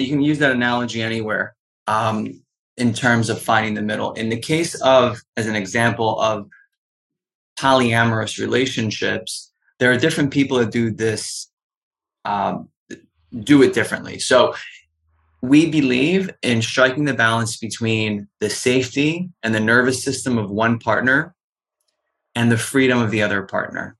You can use that analogy anywhere um, in terms of finding the middle. In the case of, as an example of polyamorous relationships, there are different people that do this, um, do it differently. So we believe in striking the balance between the safety and the nervous system of one partner and the freedom of the other partner.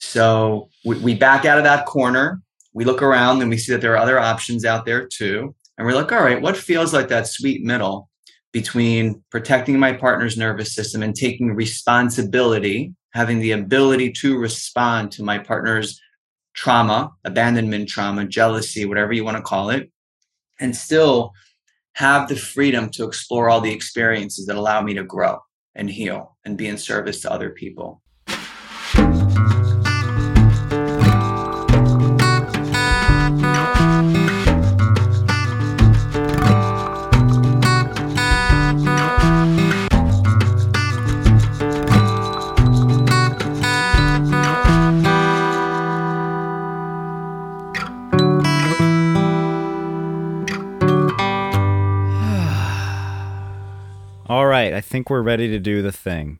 So we, we back out of that corner we look around and we see that there are other options out there too. And we're like, all right, what feels like that sweet middle between protecting my partner's nervous system and taking responsibility, having the ability to respond to my partner's trauma, abandonment trauma, jealousy, whatever you want to call it, and still have the freedom to explore all the experiences that allow me to grow and heal and be in service to other people. Right, I think we're ready to do the thing.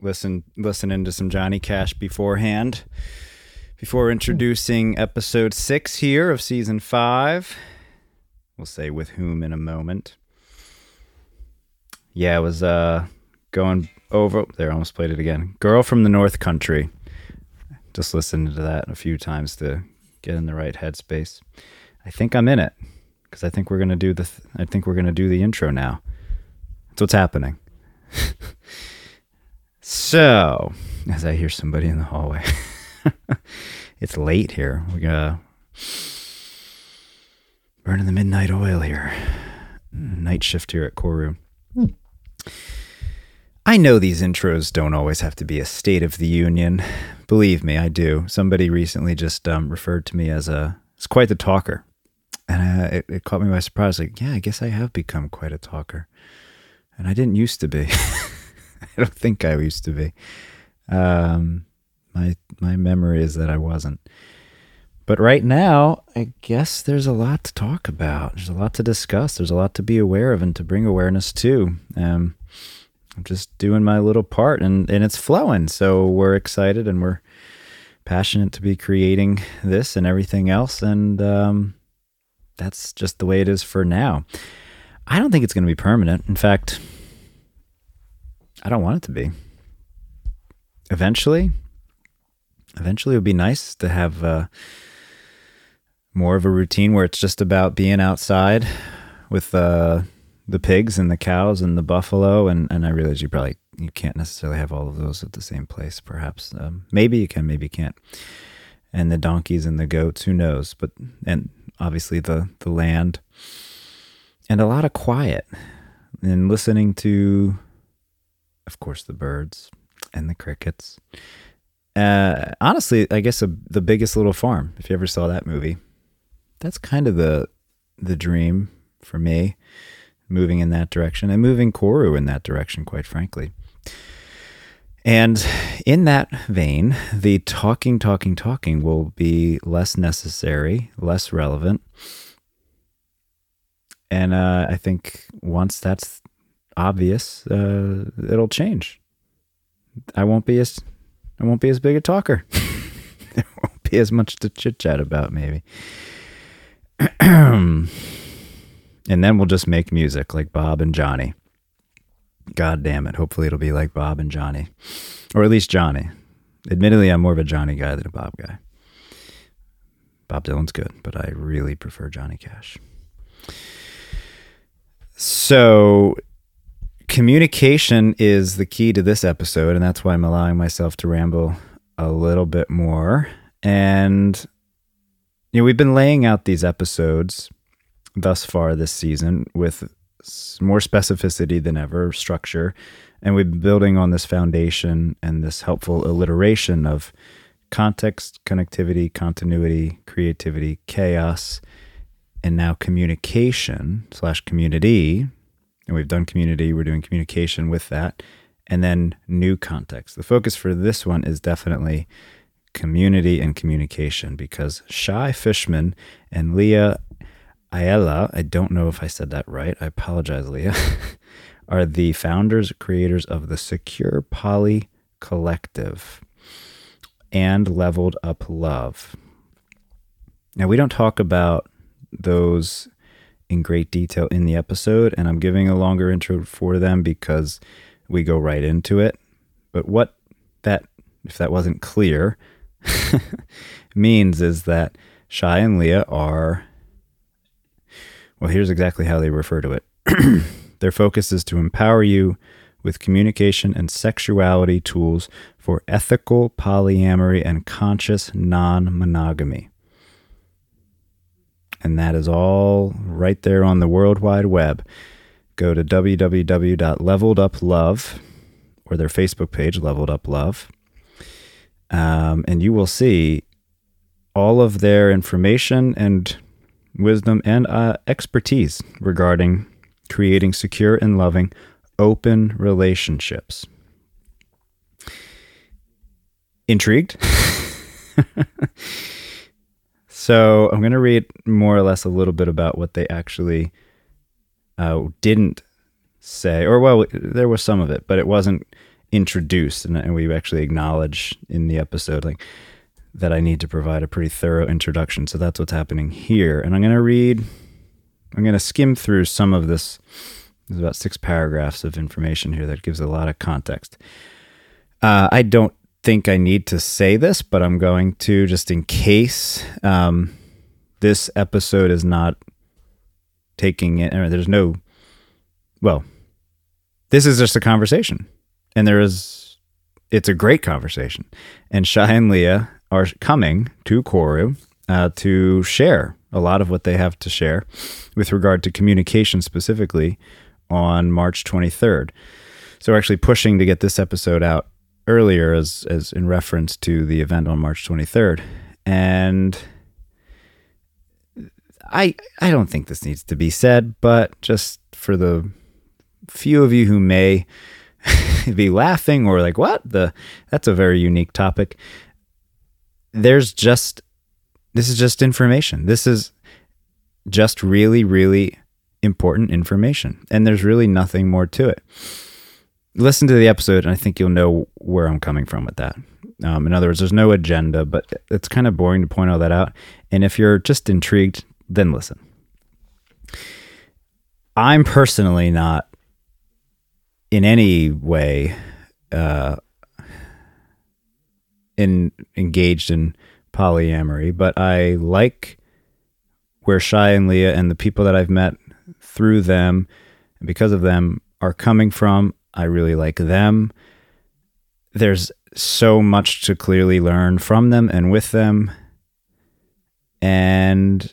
Listen, listening to some Johnny Cash beforehand. Before introducing episode six here of season five, we'll say with whom in a moment. Yeah, I was uh, going over there. Almost played it again. Girl from the North Country. Just listened to that a few times to get in the right headspace. I think I'm in it because I think we're gonna do the. Th- I think we're gonna do the intro now. That's what's happening. so, as I hear somebody in the hallway, it's late here. We're gonna burning the midnight oil here. Night shift here at Koru. I know these intros don't always have to be a state of the union. Believe me, I do. Somebody recently just um, referred to me as a as quite the talker, and uh, it, it caught me by surprise. Like, yeah, I guess I have become quite a talker and I didn't used to be. I don't think I used to be. Um, my my memory is that I wasn't. But right now, I guess there's a lot to talk about. There's a lot to discuss. There's a lot to be aware of and to bring awareness to. Um, I'm just doing my little part, and and it's flowing. So we're excited and we're passionate to be creating this and everything else, and um, that's just the way it is for now. I don't think it's going to be permanent. In fact, I don't want it to be. Eventually, eventually it would be nice to have uh, more of a routine where it's just about being outside with uh, the pigs and the cows and the buffalo. And, and I realize you probably you can't necessarily have all of those at the same place. Perhaps um, maybe you can, maybe you can't. And the donkeys and the goats, who knows? But and obviously the the land and a lot of quiet and listening to of course, the birds and the crickets. Uh, honestly, I guess a, the biggest little farm. If you ever saw that movie, that's kind of the the dream for me, moving in that direction and moving Koru in that direction. Quite frankly. And in that vein, the talking, talking, talking will be less necessary, less relevant. And uh, I think once that's obvious, uh, it'll change. I won't be as I won't be as big a talker. there won't be as much to chit chat about, maybe. and then we'll just make music like Bob and Johnny. God damn it. Hopefully it'll be like Bob and Johnny. Or at least Johnny. Admittedly, I'm more of a Johnny guy than a Bob guy. Bob Dylan's good, but I really prefer Johnny Cash. So communication is the key to this episode, and that's why I'm allowing myself to ramble a little bit more. And you know, we've been laying out these episodes thus far this season with more specificity than ever, structure, and we've been building on this foundation and this helpful alliteration of context, connectivity, continuity, creativity, chaos, and now communication slash community and we've done community, we're doing communication with that, and then new context. The focus for this one is definitely community and communication because Shai Fishman and Leah Ayala, I don't know if I said that right. I apologize, Leah, are the founders, creators of the Secure Poly Collective and Leveled Up Love. Now, we don't talk about those in great detail in the episode, and I'm giving a longer intro for them because we go right into it. But what that, if that wasn't clear, means is that Shai and Leah are, well, here's exactly how they refer to it. Their focus is to empower you with communication and sexuality tools for ethical polyamory and conscious non monogamy. And that is all right there on the World Wide Web. Go to www.leveleduplove or their Facebook page, Leveled Up Love, um, and you will see all of their information and wisdom and uh, expertise regarding creating secure and loving open relationships. Intrigued? so, I'm going to read more or less a little bit about what they actually uh, didn't say, or well, there was some of it, but it wasn't introduced, and, and we actually acknowledge in the episode like that I need to provide a pretty thorough introduction. So that's what's happening here, and I'm going to read. I'm going to skim through some of this. There's about six paragraphs of information here that gives a lot of context. Uh, I don't think I need to say this, but I'm going to just in case um, this episode is not taking it. There's no, well, this is just a conversation, and there is, it's a great conversation, and Shai and Leah are coming to Koru uh, to share a lot of what they have to share with regard to communication specifically on March 23rd. So we're actually pushing to get this episode out earlier as as in reference to the event on March 23rd. And I I don't think this needs to be said, but just for the few of you who may be laughing or like what the that's a very unique topic. There's just this is just information. This is just really really important information and there's really nothing more to it listen to the episode, and I think you'll know where I'm coming from with that. Um, in other words, there's no agenda, but it's kind of boring to point all that out. And if you're just intrigued, then listen. I'm personally not in any way uh, in engaged in polyamory, but I like where Shai and Leah and the people that I've met through them and because of them are coming from. I really like them. There's so much to clearly learn from them and with them. And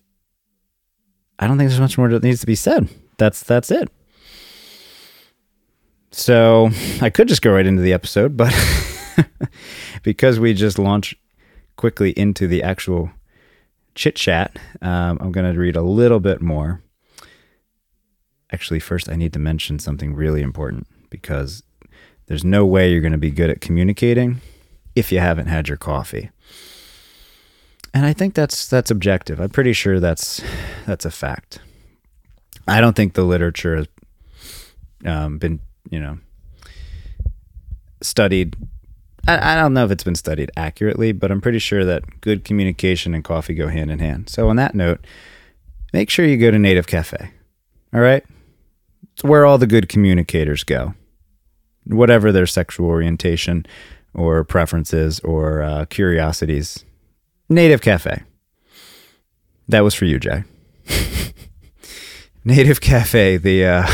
I don't think there's much more that needs to be said. That's that's it. So I could just go right into the episode, but because we just launched quickly into the actual chit chat, um, I'm going to read a little bit more. Actually, first, I need to mention something really important because there's no way you're going to be good at communicating if you haven't had your coffee. And I think that's that's objective. I'm pretty sure that's that's a fact. I don't think the literature has um, been, you know, studied. I, I don't know if it's been studied accurately, but I'm pretty sure that good communication and coffee go hand in hand. So, on that note, make sure you go to Native Cafe. All right, it's where all the good communicators go whatever their sexual orientation or preferences or uh, curiosities. Native Cafe. That was for you, Jay. Native Cafe, the uh,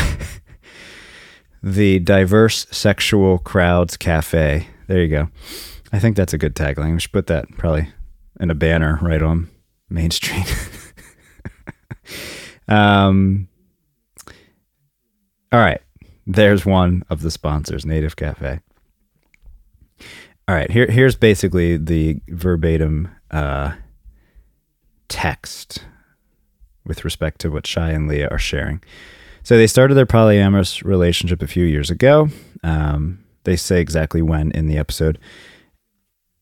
the diverse sexual crowds cafe. There you go. I think that's a good tagline. We should put that probably in a banner right on Main Street. um. All right. There's one of the sponsors, Native Cafe. All right, here here's basically the verbatim uh, text with respect to what Shai and Leah are sharing. So they started their polyamorous relationship a few years ago. Um, they say exactly when in the episode,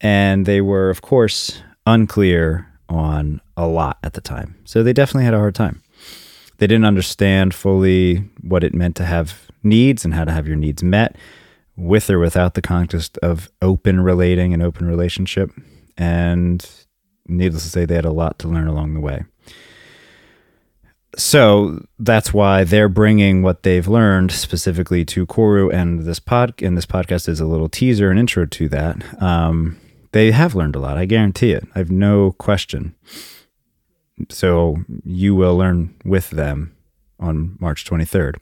and they were, of course, unclear on a lot at the time. So they definitely had a hard time. They didn't understand fully what it meant to have needs and how to have your needs met with or without the context of open relating and open relationship. And needless to say, they had a lot to learn along the way. So that's why they're bringing what they've learned specifically to Koru, and this pod and this podcast is a little teaser and intro to that. Um, they have learned a lot. I guarantee it. I have no question. So you will learn with them on March 23rd.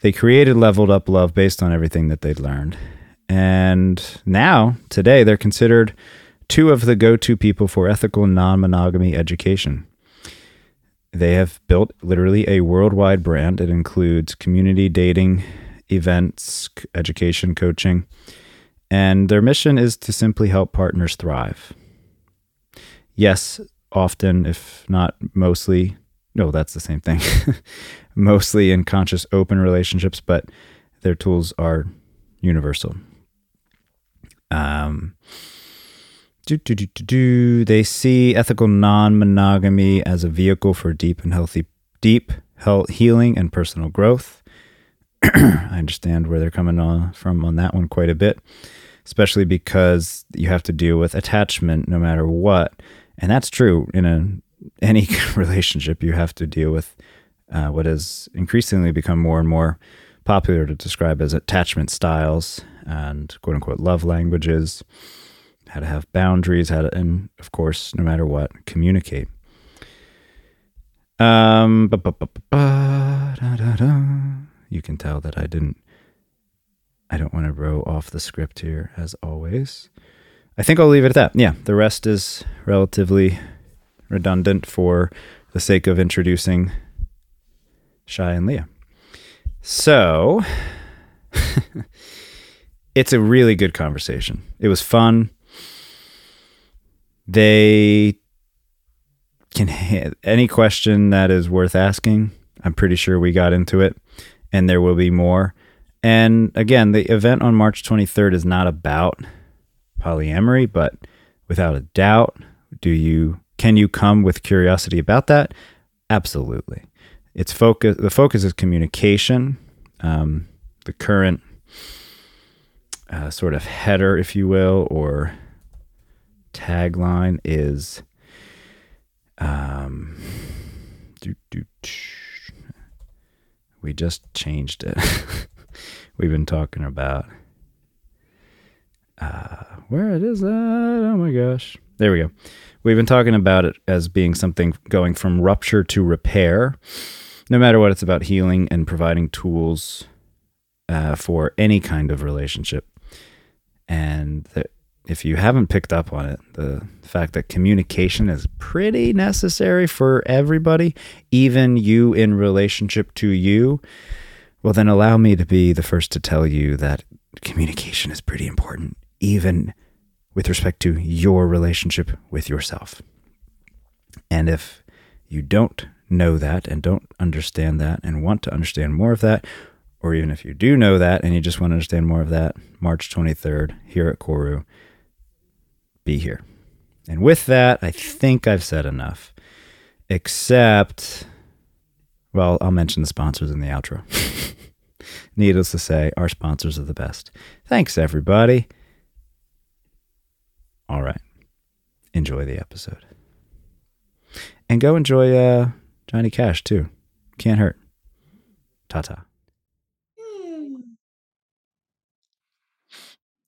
They created Leveled Up Love based on everything that they'd learned. And now, today, they're considered two of the go to people for ethical non monogamy education. They have built literally a worldwide brand. It includes community dating, events, education, coaching, and their mission is to simply help partners thrive. Yes, often, if not mostly, no, that's the same thing. mostly in conscious open relationships, but their tools are universal. Um, do, do, do, do, do. They see ethical non-monogamy as a vehicle for deep and healthy, deep health, healing and personal growth. I understand where they're coming on from on that one quite a bit, especially because you have to deal with attachment no matter what, and that's true in a any relationship. You have to deal with uh, what has increasingly become more and more popular to describe as attachment styles and quote unquote love languages, how to have boundaries, how to, and of course, no matter what, communicate. Um, you can tell that I didn't, I don't want to row off the script here as always. I think I'll leave it at that. Yeah, the rest is relatively redundant for the sake of introducing Shai and Leah. So it's a really good conversation. It was fun. They can any question that is worth asking. I'm pretty sure we got into it, and there will be more. And again, the event on March 23rd is not about polyamory, but without a doubt, do you can you come with curiosity about that? Absolutely. It's focus. The focus is communication. Um, the current uh, sort of header, if you will, or tagline is um, we just changed it. We've been talking about uh, where it is that. Oh my gosh. There we go. We've been talking about it as being something going from rupture to repair no matter what, it's about healing and providing tools uh, for any kind of relationship. And that if you haven't picked up on it, the fact that communication is pretty necessary for everybody, even you in relationship to you, well, then allow me to be the first to tell you that communication is pretty important, even with respect to your relationship with yourself. And if you don't know that and don't understand that and want to understand more of that, or even if you do know that and you just want to understand more of that, March 23rd here at Koru, be here. And with that, I think I've said enough. Except, well, I'll mention the sponsors in the outro. Needless to say, our sponsors are the best. Thanks, everybody. All right. Enjoy the episode. And go enjoy uh, Johnny Cash too. Can't hurt. Ta ta.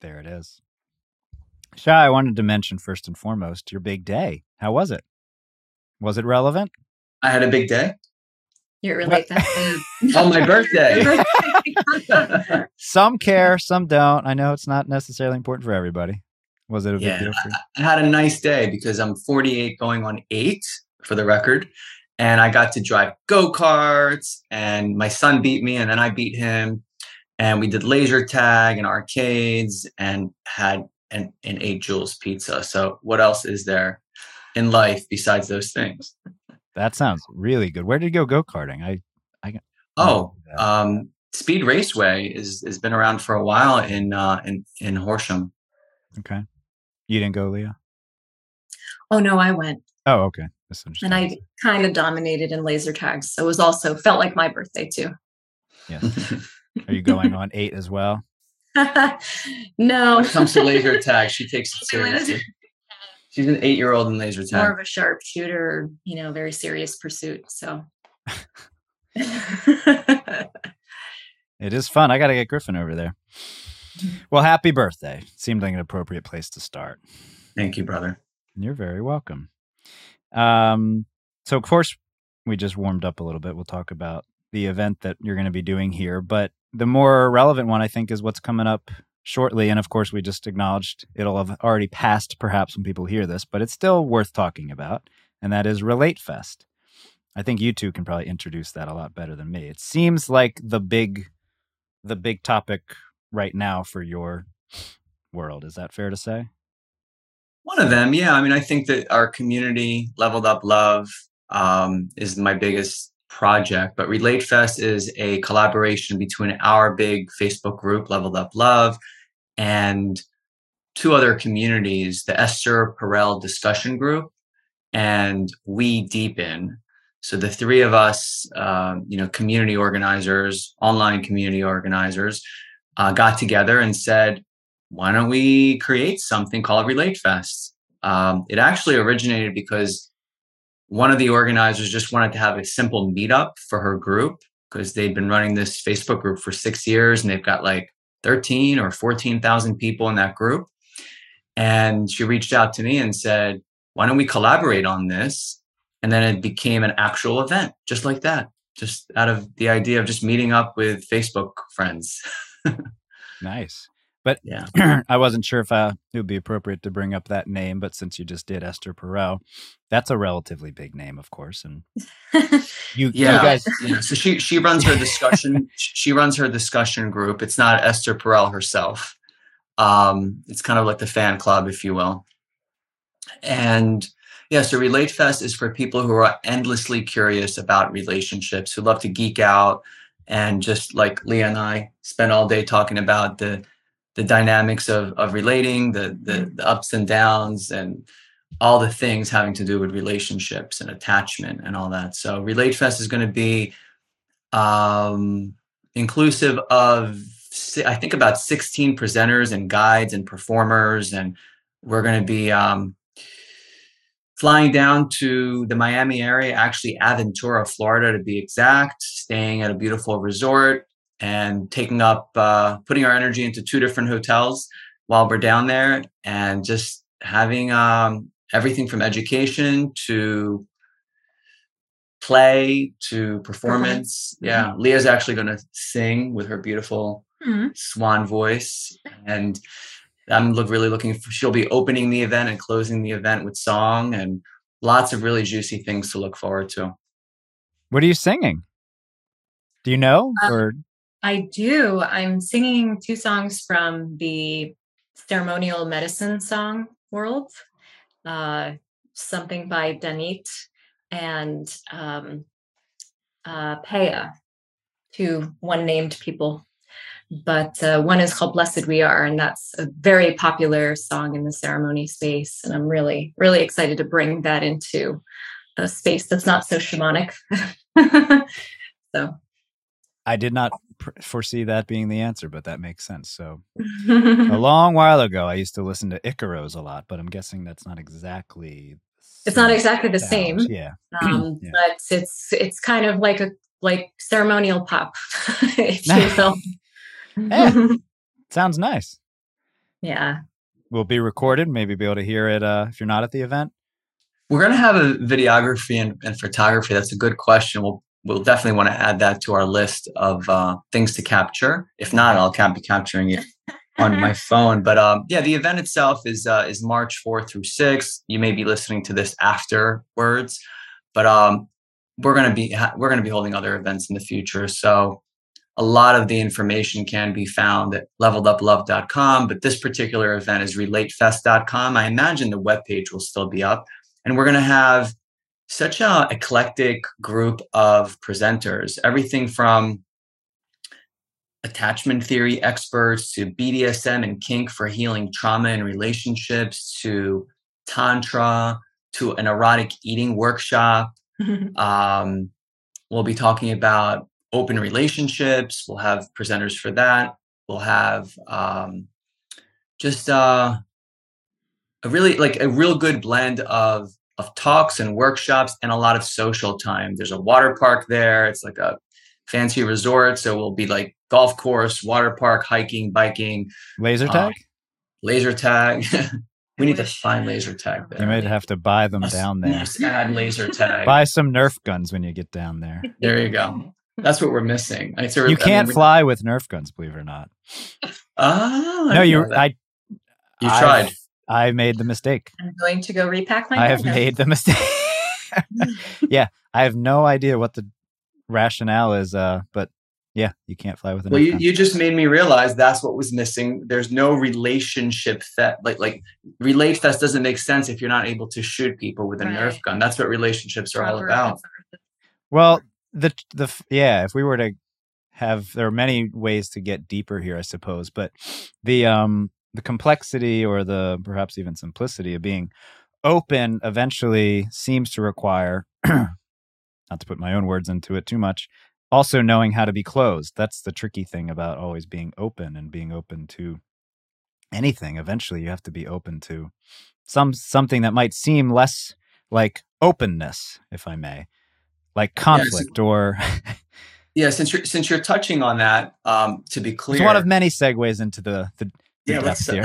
There it is. Shai, I wanted to mention first and foremost your big day. How was it? Was it relevant? I had a big day. You're really that. On my birthday. some care, some don't. I know it's not necessarily important for everybody. Was it a big yeah, deal for you? I, I had a nice day because I'm 48 going on eight for the record and I got to drive go karts, and my son beat me, and then I beat him, and we did laser tag and arcades, and had an, an eight Jules pizza. So what else is there in life besides those things? That sounds really good. Where did you go go karting? I, I. Oh, um, Speed Raceway is has been around for a while in uh, in in Horsham. Okay, you didn't go, Leah. Oh no, I went. Oh, okay. And I kind of dominated in laser tags. So it was also felt like my birthday too. Yeah. Are you going on eight as well? no. When it comes to laser tag, she takes it seriously. She's an eight year old in laser tag. More of a sharpshooter, you know, very serious pursuit. So it is fun. I got to get Griffin over there. Well, happy birthday. Seemed like an appropriate place to start. Thank you, brother. You're very welcome. Um, so, of course, we just warmed up a little bit. We'll talk about the event that you're going to be doing here. But the more relevant one, I think, is what's coming up shortly. And of course, we just acknowledged it'll have already passed perhaps when people hear this, but it's still worth talking about. And that is Relate Fest. I think you two can probably introduce that a lot better than me. It seems like the big the big topic right now for your world. Is that fair to say? One of them, yeah. I mean, I think that our community, Leveled Up Love, um, is my biggest project. But Relate Fest is a collaboration between our big Facebook group, Leveled Up Love, and two other communities, the Esther Perel discussion group and We Deepen. So the three of us, um, you know, community organizers, online community organizers, uh, got together and said, why don't we create something called Relate Fest? Um, it actually originated because one of the organizers just wanted to have a simple meetup for her group because they'd been running this Facebook group for six years and they've got like 13 or 14,000 people in that group. And she reached out to me and said, why don't we collaborate on this? And then it became an actual event, just like that, just out of the idea of just meeting up with Facebook friends. nice. But yeah, I wasn't sure if uh, it would be appropriate to bring up that name. But since you just did Esther Perel, that's a relatively big name, of course. And you, yeah, you guys, yeah. So she she runs her discussion. she runs her discussion group. It's not Esther Perel herself. Um, it's kind of like the fan club, if you will. And yeah, so Relate Fest is for people who are endlessly curious about relationships, who love to geek out, and just like Leah and I spend all day talking about the the dynamics of of relating, the the, the ups and downs, and all the things having to do with relationships and attachment and all that. So Relate Fest is going to be um, inclusive of I think about 16 presenters and guides and performers, and we're going to be um, flying down to the Miami area, actually Aventura, Florida to be exact, staying at a beautiful resort, and taking up uh, putting our energy into two different hotels while we're down there and just having um, everything from education to play to performance. Mm-hmm. yeah. Leah's actually going to sing with her beautiful mm-hmm. swan voice and i'm look, really looking for she'll be opening the event and closing the event with song and lots of really juicy things to look forward to. What are you singing? Do you know uh, or I do. I'm singing two songs from the ceremonial medicine song world. Uh, something by Danit and um, uh, two one named people. But uh, one is called Blessed We Are, and that's a very popular song in the ceremony space. And I'm really, really excited to bring that into a space that's not so shamanic. so I did not foresee that being the answer, but that makes sense. So, a long while ago, I used to listen to Icaros a lot, but I'm guessing that's not exactly. It's not exactly the same. Yeah. Um, yeah. But it's it's kind of like a like ceremonial pop. if you will. yeah. Sounds nice. Yeah. Will be recorded. Maybe be able to hear it uh, if you're not at the event. We're going to have a videography and, and, photography. That's a good question. We'll we'll definitely want to add that to our list of uh, things to capture. If not, I'll be capturing it on my phone. But um, yeah, the event itself is uh, is March 4th through 6th. You may be listening to this afterwards, but um, we're gonna be we're gonna be holding other events in the future. So a lot of the information can be found at leveleduplove.com, but this particular event is relatefest.com. I imagine the webpage will still be up. And we're going to have such a eclectic group of presenters, everything from attachment theory experts to BDSM and kink for healing trauma and relationships to tantra to an erotic eating workshop. um, we'll be talking about open relationships. We'll have presenters for that. We'll have um, just uh, a really like a real good blend of of talks and workshops and a lot of social time. There's a water park there. It's like a fancy resort, so we'll be like golf course, water park, hiking, biking, laser tag, um, laser tag. we need to find laser tag there. You might have to buy them down there. Just add laser tag. buy some Nerf guns when you get down there. There you go. That's what we're missing. I you can't I mean, fly with Nerf guns, believe it or not. Oh, no, you. I. You tried. I made the mistake. I'm going to go repack my. I have made the mistake. yeah, I have no idea what the rationale is, uh, but yeah, you can't fly with a. Well, you, you just made me realize that's what was missing. There's no relationship that like like relate fest doesn't make sense if you're not able to shoot people with a right. Nerf gun. That's what relationships are all about. Well, the the yeah, if we were to have there are many ways to get deeper here, I suppose, but the um the complexity or the perhaps even simplicity of being open eventually seems to require not to put my own words into it too much also knowing how to be closed. That's the tricky thing about always being open and being open to anything. Eventually you have to be open to some something that might seem less like openness if i may like conflict or yeah since you're since you're touching on that um to be clear it's one of many segues into the, the yeah let's, let,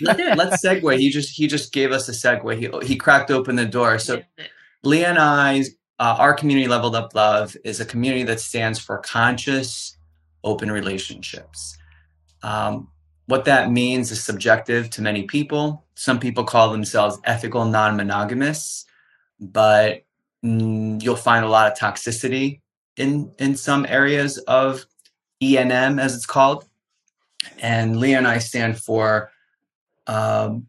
let, let, let's segue. He just he just gave us a segue. He, he cracked open the door. So leah and i uh, our community leveled up love is a community that stands for conscious open relationships. Um, what that means is subjective to many people. Some people call themselves ethical non-monogamous but mm, you'll find a lot of toxicity in in some areas of enm as it's called and leah and i stand for um,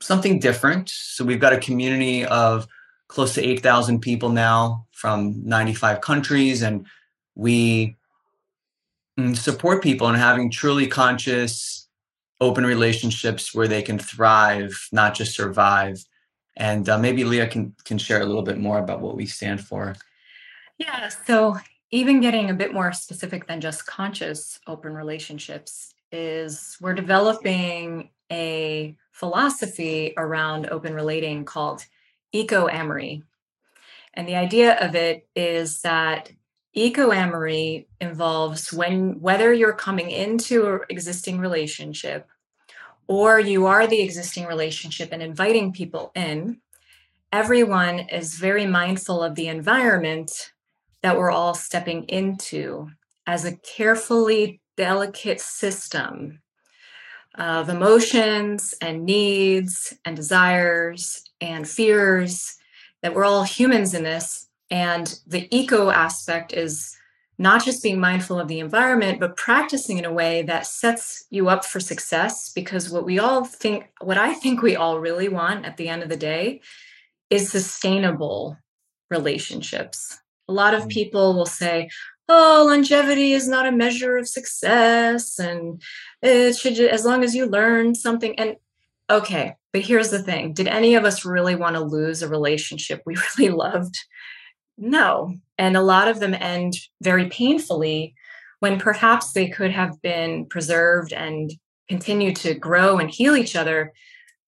something different so we've got a community of close to 8,000 people now from 95 countries. And we mm, support people in having truly conscious, open relationships where they can thrive, not just survive. And uh, maybe Leah can, can share a little bit more about what we stand for. Yeah. So, even getting a bit more specific than just conscious open relationships is we're developing a philosophy around open relating called eco-amory. And the idea of it is that eco-amory involves when whether you're coming into an existing relationship or you are the existing relationship and inviting people in, everyone is very mindful of the environment that we're all stepping into as a carefully delicate system of emotions and needs and desires and fears that we're all humans in this and the eco aspect is not just being mindful of the environment but practicing in a way that sets you up for success because what we all think what i think we all really want at the end of the day is sustainable relationships a lot of people will say oh, longevity is not a measure of success, and it should as long as you learn something. And okay, but here's the thing: did any of us really want to lose a relationship we really loved? No, and a lot of them end very painfully when perhaps they could have been preserved and continue to grow and heal each other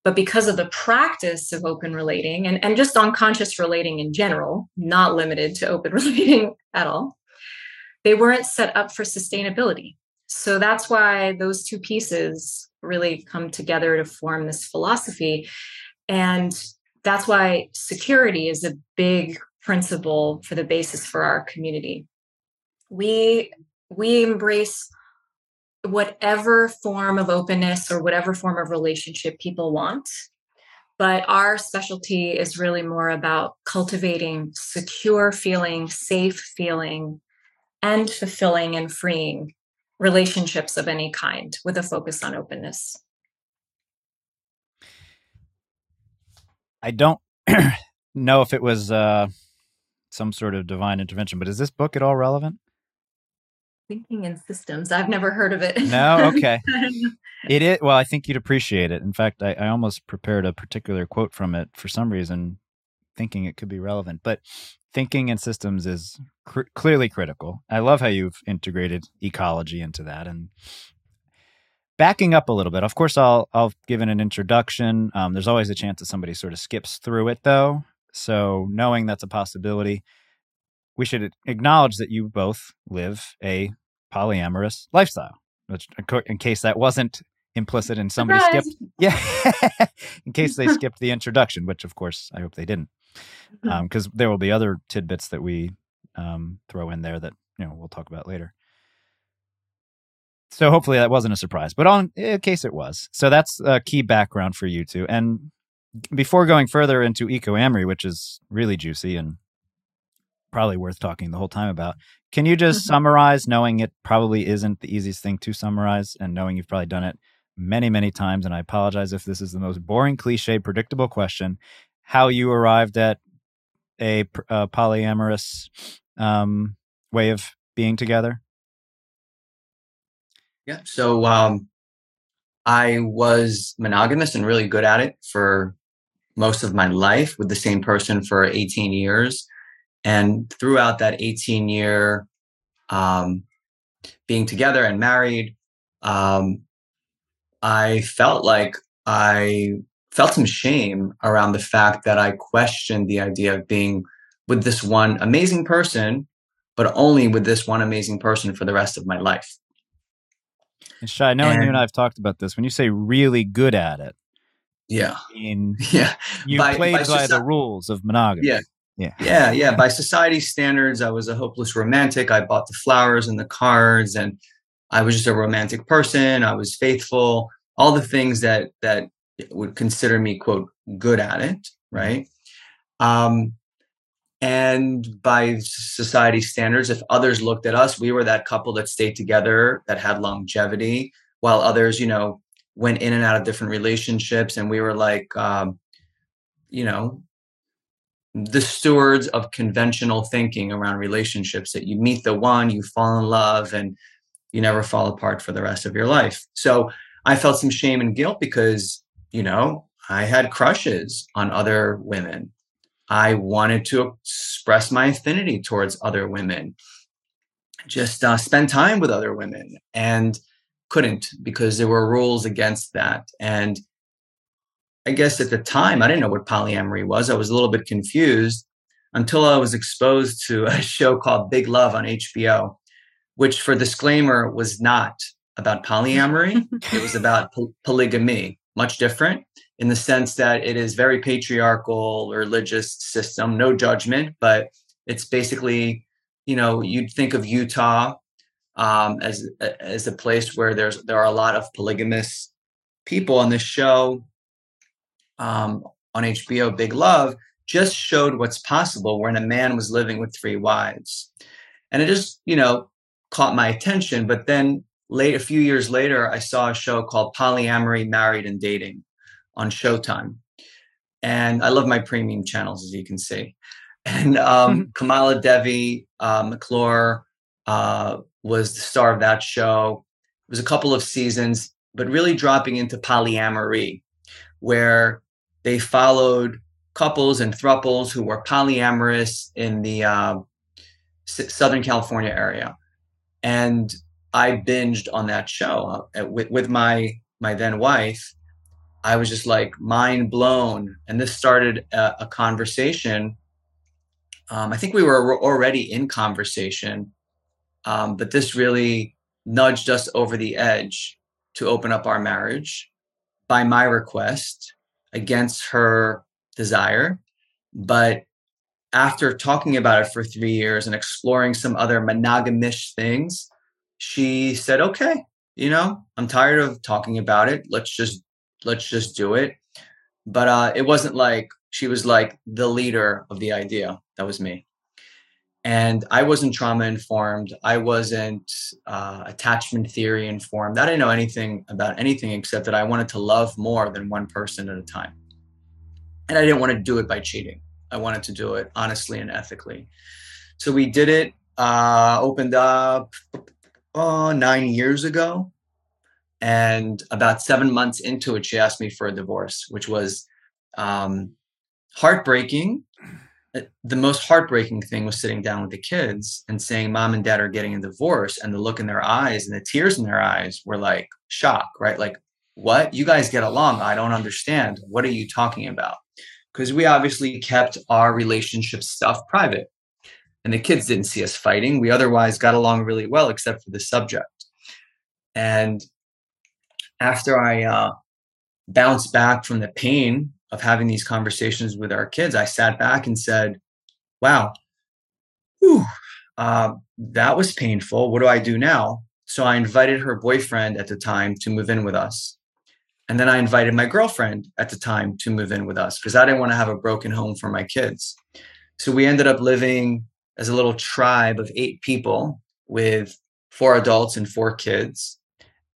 but because of the practice of open relating and, and just unconscious relating in general, not limited to open relating at all, they weren't set up for sustainability. So that's why those two pieces really come together to form this philosophy. And that's why security is a big principle for the basis for our community. We we embrace whatever form of openness or whatever form of relationship people want. But our specialty is really more about cultivating secure feeling, safe feeling, and fulfilling and freeing relationships of any kind with a focus on openness. I don't know if it was uh, some sort of divine intervention, but is this book at all relevant? Thinking in systems. I've never heard of it. No, okay. it is well, I think you'd appreciate it. In fact, I, I almost prepared a particular quote from it for some reason, thinking it could be relevant. But thinking in systems is cr- clearly critical. I love how you've integrated ecology into that and backing up a little bit. Of course, I'll I'll give it an introduction. Um, there's always a chance that somebody sort of skips through it, though. So knowing that's a possibility, we should acknowledge that you both live a polyamorous lifestyle. Which, in case that wasn't implicit in somebody Surprise! skipped, yeah, in case they skipped the introduction, which of course I hope they didn't, because there will be other tidbits that we um, throw in there that you know we'll talk about later. So hopefully that wasn't a surprise, but on in case it was, so that's a key background for you two. And before going further into ecoamory, which is really juicy and probably worth talking the whole time about, can you just Mhm. summarize, knowing it probably isn't the easiest thing to summarize, and knowing you've probably done it many, many times, and I apologize if this is the most boring, cliche, predictable question, how you arrived at a uh, polyamorous um, way of being together? Yeah. So um, I was monogamous and really good at it for most of my life with the same person for 18 years. And throughout that 18 year um, being together and married, um, I felt like I felt some shame around the fact that I questioned the idea of being with this one amazing person, but only with this one amazing person for the rest of my life. And Shai, knowing you and And- I have talked about this, when you say really good at it, Yeah. I mean Yeah. you By- played by by, the rules of monogamy. Yeah. Yeah. yeah yeah by society standards i was a hopeless romantic i bought the flowers and the cards and i was just a romantic person i was faithful all the things that that would consider me quote good at it right um and by society standards if others looked at us we were that couple that stayed together that had longevity while others you know went in and out of different relationships and we were like um you know the stewards of conventional thinking around relationships that you meet the one, you fall in love, and you never fall apart for the rest of your life. So I felt some shame and guilt because, you know, I had crushes on other women. I wanted to express my affinity towards other women, just uh, spend time with other women, and couldn't because there were rules against that. And I guess at the time, I didn't know what polyamory was. I was a little bit confused until I was exposed to a show called Big Love on HBO, which, for disclaimer, was not about polyamory. it was about po- polygamy, much different in the sense that it is very patriarchal, religious system, no judgment, but it's basically, you know, you'd think of Utah um, as as a place where there's there are a lot of polygamous people on this show um, on HBO, Big Love, just showed what's possible when a man was living with three wives. And it just, you know, caught my attention. But then late, a few years later, I saw a show called Polyamory, Married and Dating on Showtime. And I love my premium channels, as you can see. And um, Kamala Devi uh, McClure uh, was the star of that show. It was a couple of seasons, but really dropping into polyamory, where they followed couples and thruples who were polyamorous in the uh, S- Southern California area, and I binged on that show uh, with, with my my then wife. I was just like mind blown, and this started a, a conversation. Um, I think we were already in conversation, um, but this really nudged us over the edge to open up our marriage by my request against her desire. But after talking about it for three years and exploring some other monogamish things, she said, okay, you know, I'm tired of talking about it. Let's just let's just do it. But uh, it wasn't like she was like the leader of the idea. That was me. And I wasn't trauma informed. I wasn't uh, attachment theory informed. I didn't know anything about anything except that I wanted to love more than one person at a time. And I didn't want to do it by cheating. I wanted to do it honestly and ethically. So we did it, uh, opened up, nine years ago. And about seven months into it, she asked me for a divorce, which was um, heartbreaking. Uh, the most heartbreaking thing was sitting down with the kids and saying, Mom and dad are getting a divorce. And the look in their eyes and the tears in their eyes were like shock, right? Like, what? You guys get along. I don't understand. What are you talking about? Because we obviously kept our relationship stuff private and the kids didn't see us fighting. We otherwise got along really well, except for the subject. And after I uh, bounced back from the pain of having these conversations with our kids, I sat back and said, wow, whew, uh, that was painful. What do I do now? So I invited her boyfriend at the time to move in with us. And then I invited my girlfriend at the time to move in with us because I didn't want to have a broken home for my kids. So we ended up living as a little tribe of eight people with four adults and four kids.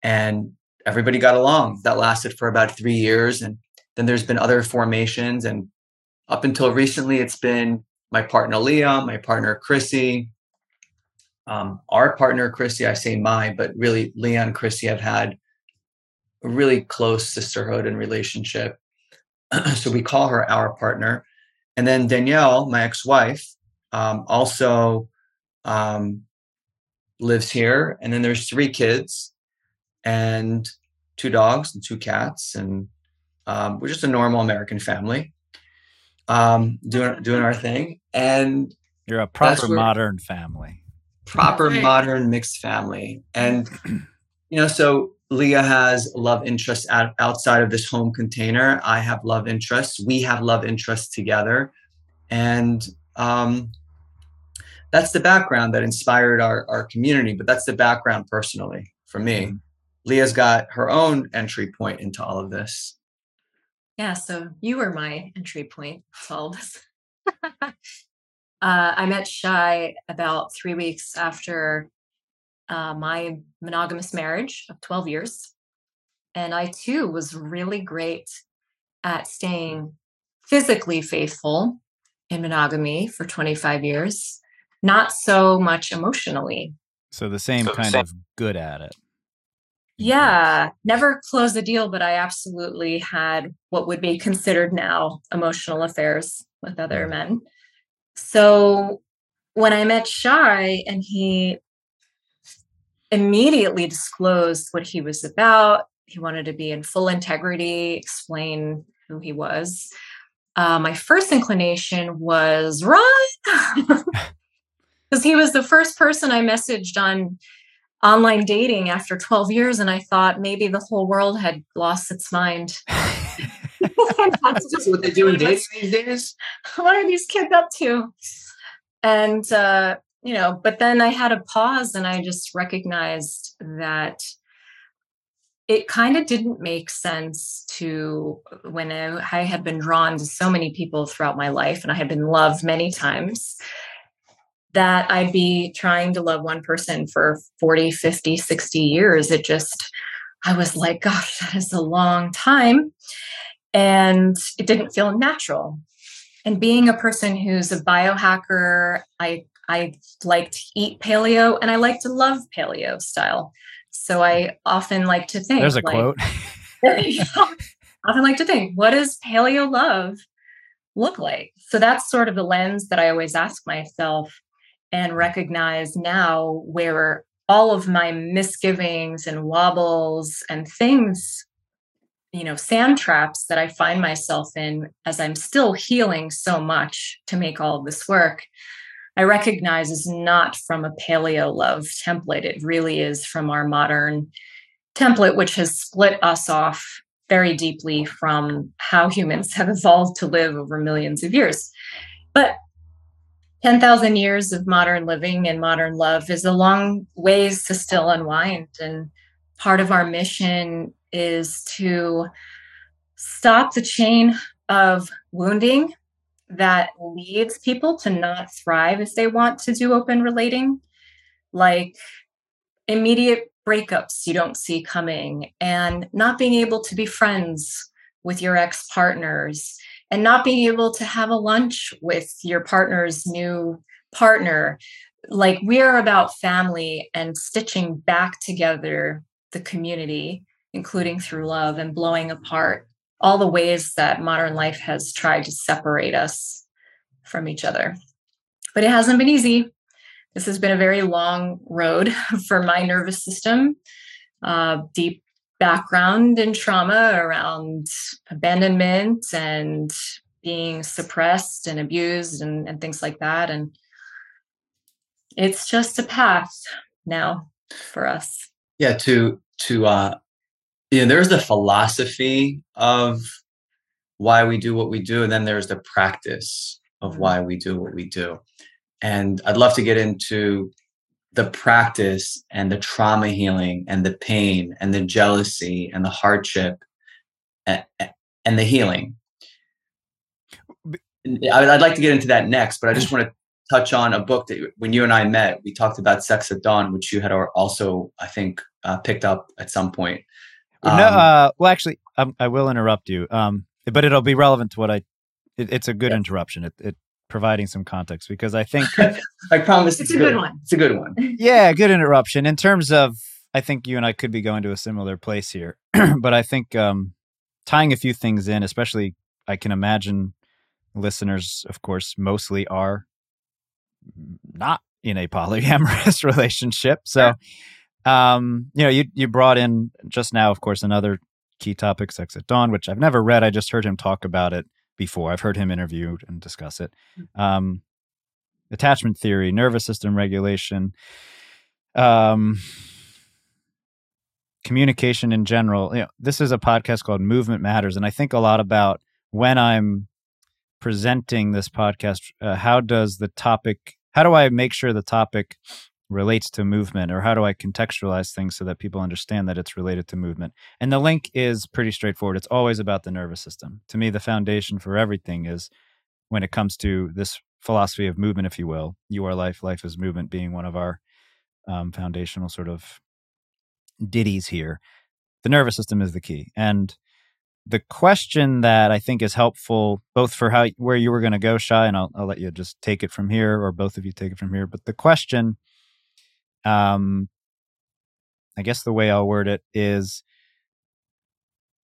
And everybody got along. That lasted for about three years. And then there's been other formations. And up until recently, it's been my partner Leah, my partner Chrissy, um, our partner Chrissy. I say my, but really Leah and Chrissy have had a really close sisterhood and relationship. so we call her our partner. And then Danielle, my ex-wife, um, also um, lives here. And then there's three kids and two dogs and two cats. And um, we're just a normal American family um, doing, doing our thing. And you're a proper modern family. Proper modern mixed family. And, you know, so Leah has love interests outside of this home container. I have love interests. We have love interests together. And um, that's the background that inspired our, our community, but that's the background personally for me. Mm-hmm. Leah's got her own entry point into all of this. Yeah, so you were my entry point to all this. uh, I met Shai about three weeks after uh, my monogamous marriage of 12 years. And I too was really great at staying physically faithful in monogamy for 25 years not so much emotionally. So the same so kind same. of good at it. Yeah, never closed a deal, but I absolutely had what would be considered now emotional affairs with other men. So when I met Shai and he immediately disclosed what he was about, he wanted to be in full integrity, explain who he was. Uh, my first inclination was run. because he was the first person I messaged on online dating after 12 years and I thought maybe the whole world had lost its mind. That's just what they do in dating these days. What are these kids up to? And uh, you know, but then I had a pause and I just recognized that it kind of didn't make sense to when I, I had been drawn to so many people throughout my life and I had been loved many times that I'd be trying to love one person for 40, 50, 60 years. It just, I was like, gosh, that is a long time. And it didn't feel natural. And being a person who's a biohacker, I I like to eat paleo and I like to love paleo style. So I often like to think There's a like, quote. often like to think, what does paleo love look like? So that's sort of the lens that I always ask myself and recognize now where all of my misgivings and wobbles and things you know sand traps that i find myself in as i'm still healing so much to make all of this work i recognize is not from a paleo love template. It really is from our modern template which has split us off very deeply from how humans have evolved to live over millions of years 10,000 years of modern living and modern love is a long ways to still unwind. And part of our mission is to stop the chain of wounding that leads people to not thrive if they want to do open relating, like immediate breakups you don't see coming, and not being able to be friends with your ex partners and not being able to have a lunch with your partner's new partner like we're about family and stitching back together the community, including through love and blowing apart all the ways that modern life has tried to separate us from each other. But it hasn't been easy. This has been a very long road for my nervous system. Uh, deep background in trauma around abandonment and being suppressed and abused and, and things like that. And it's just a path now for us. Yeah, to to uh you know, there's the philosophy of why we do what we do, and then there's the practice of mm-hmm. why we do what we do. And I'd love to get into the practice and the trauma healing and the pain and the jealousy and the hardship and, and the healing. I'd like to get into that next, but I just want to touch on a book that when you and I met, we talked about Sex at Dawn, which you had also, I think, uh, picked up at some point. Um, no, uh, well, actually, um, I will interrupt you, um, but it'll be relevant to what I. It, it's a good yeah. interruption. It, it providing some context because I think I promise it's, it's a good, good one. It's a good one. Yeah, good interruption. In terms of, I think you and I could be going to a similar place here, but I think um, tying a few things in, especially I can imagine listeners, of course, mostly are not in a polyamorous relationship. So, um, you know, you you brought in just now, of course, another key topic, Sex at Dawn, which I've never read. I just heard him talk about it before. I've heard him interviewed and discuss it. Mm. Um, attachment theory, nervous system regulation, um, communication in general. You know, this is a podcast called Movement Matters, and I think a lot about when I'm presenting this podcast. Uh, how does the topic? How do I make sure the topic relates to movement or how do I contextualize things so that people understand that it's related to movement? And the link is pretty straightforward. It's always about the nervous system. To me, the foundation for everything is when it comes to this philosophy of movement, if you will, you are life, life is movement being one of our um, foundational sort of ditties here. The nervous system is the key. And the question that I think is helpful, both for how where you were going to go, Shai, and I'll, I'll let you just take it from here, or both of you take it from here. But the question um, I guess the way I'll word it is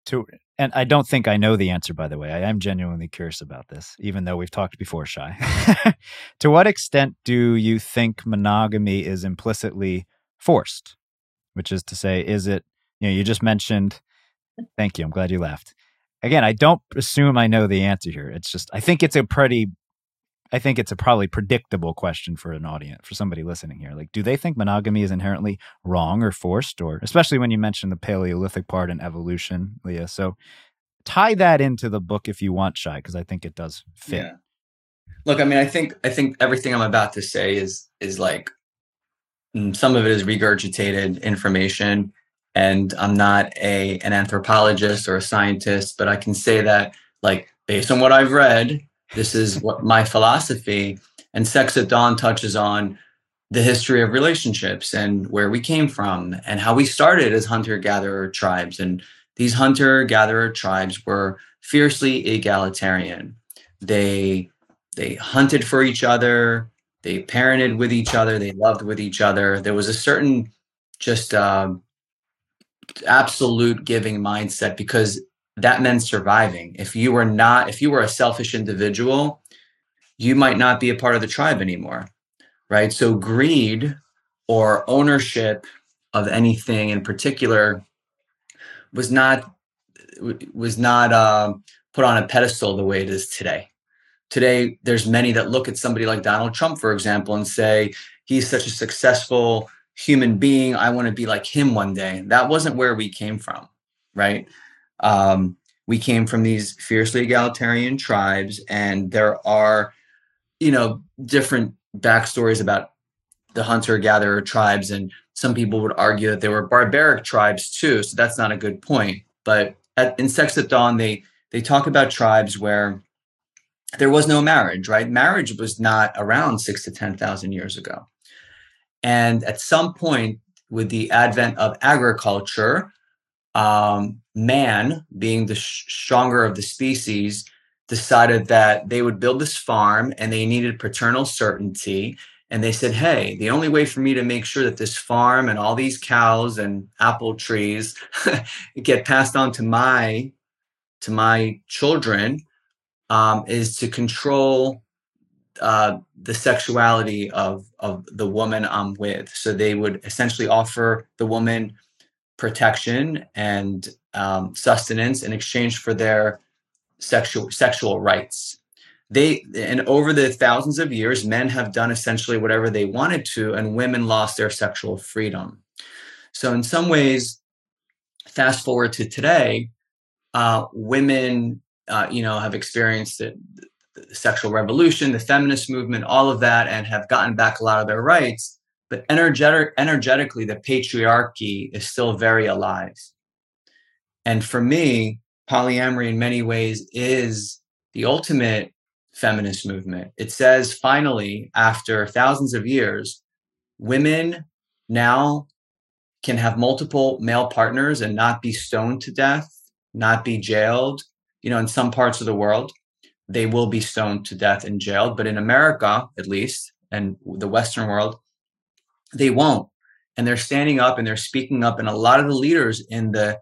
to, and I don't think I know the answer, by the way. I am genuinely curious about this, even though we've talked before, Shai. to what extent do you think monogamy is implicitly forced? Which is to say, is it, you know, you just mentioned, thank you, I'm glad you laughed. Again, I don't assume I know the answer here. It's just, I think it's a pretty I think it's a probably predictable question for an audience, for somebody listening here. Like, do they think monogamy is inherently wrong or forced, or especially when you mention the Paleolithic part and evolution, Leah? So tie that into the book if you want, Shai, because I think it does fit. Yeah. Look, I mean, I think I think everything I'm about to say is is like mm, some of it is regurgitated information, and I'm not a an anthropologist or a scientist, but I can say that like based on what I've read this is what my philosophy. And Sex at Dawn touches on the history of relationships and where we came from and how we started as hunter gatherer tribes. And these hunter gatherer tribes were fiercely egalitarian. They they hunted for each other, they parented with each other, they loved with each other. There was a certain just uh, absolute giving mindset because that meant surviving. If you were not, if you were a selfish individual, you might not be a part of the tribe anymore. Right. So greed or ownership of anything in particular was not was not uh, put on a pedestal the way it is today. Today, there's many that look at somebody like Donald Trump, for example, and say he's such a successful human being. I want to be like him one day. That wasn't where we came from, right? Um, we came from these fiercely egalitarian tribes, and there are, you know, different backstories about the hunter gatherer tribes. And some people would argue that they were barbaric tribes too. So that's not a good point. But at, in Sex at Dawn, they they talk about tribes where there was no marriage, right? Marriage was not around six to 10,000 years ago. And at some point, with the advent of agriculture, um, man, being the sh- stronger of the species, decided that they would build this farm and they needed paternal certainty and they said, "Hey, the only way for me to make sure that this farm and all these cows and apple trees get passed on to my to my children um, is to control uh, the sexuality of of the woman I'm with. So they would essentially offer the woman protection and um, sustenance in exchange for their sexual sexual rights. They and over the thousands of years, men have done essentially whatever they wanted to, and women lost their sexual freedom. So in some ways, fast forward to today, uh, women, uh, you know, have experienced the, the sexual revolution, the feminist movement, all of that, and have gotten back a lot of their rights. But energetic, energetically, the patriarchy is still very alive. And for me, polyamory in many ways is the ultimate feminist movement. It says finally, after thousands of years, women now can have multiple male partners and not be stoned to death, not be jailed. You know, in some parts of the world, they will be stoned to death and jailed. But in America, at least, and the Western world, they won't. And they're standing up and they're speaking up. And a lot of the leaders in the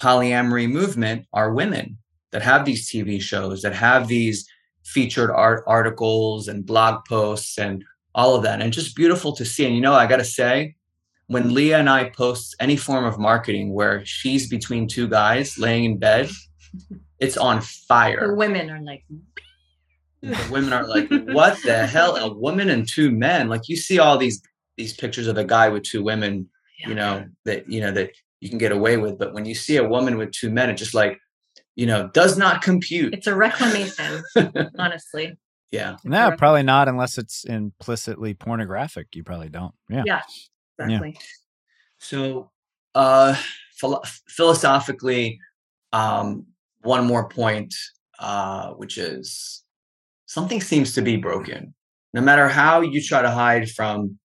polyamory movement are women that have these TV shows, that have these featured art articles and blog posts and all of that. And just beautiful to see. And you know, I got to say, when Leah and I post any form of marketing where she's between two guys laying in bed, it's on fire. The women are like, the women are like, what the hell? A woman and two men. Like you see all these these pictures of a guy with two women, yeah. you know, that you know that you can get away with. But when you see a woman with two men, it's just like, you know, does not compute. It's a reclamation, honestly. Yeah. No, probably not unless it's implicitly pornographic. You probably don't. Yeah. Yeah. Exactly. Yeah. So, uh, philo- philosophically, um, one more point, uh, which is something seems to be broken. No matter how you try to hide from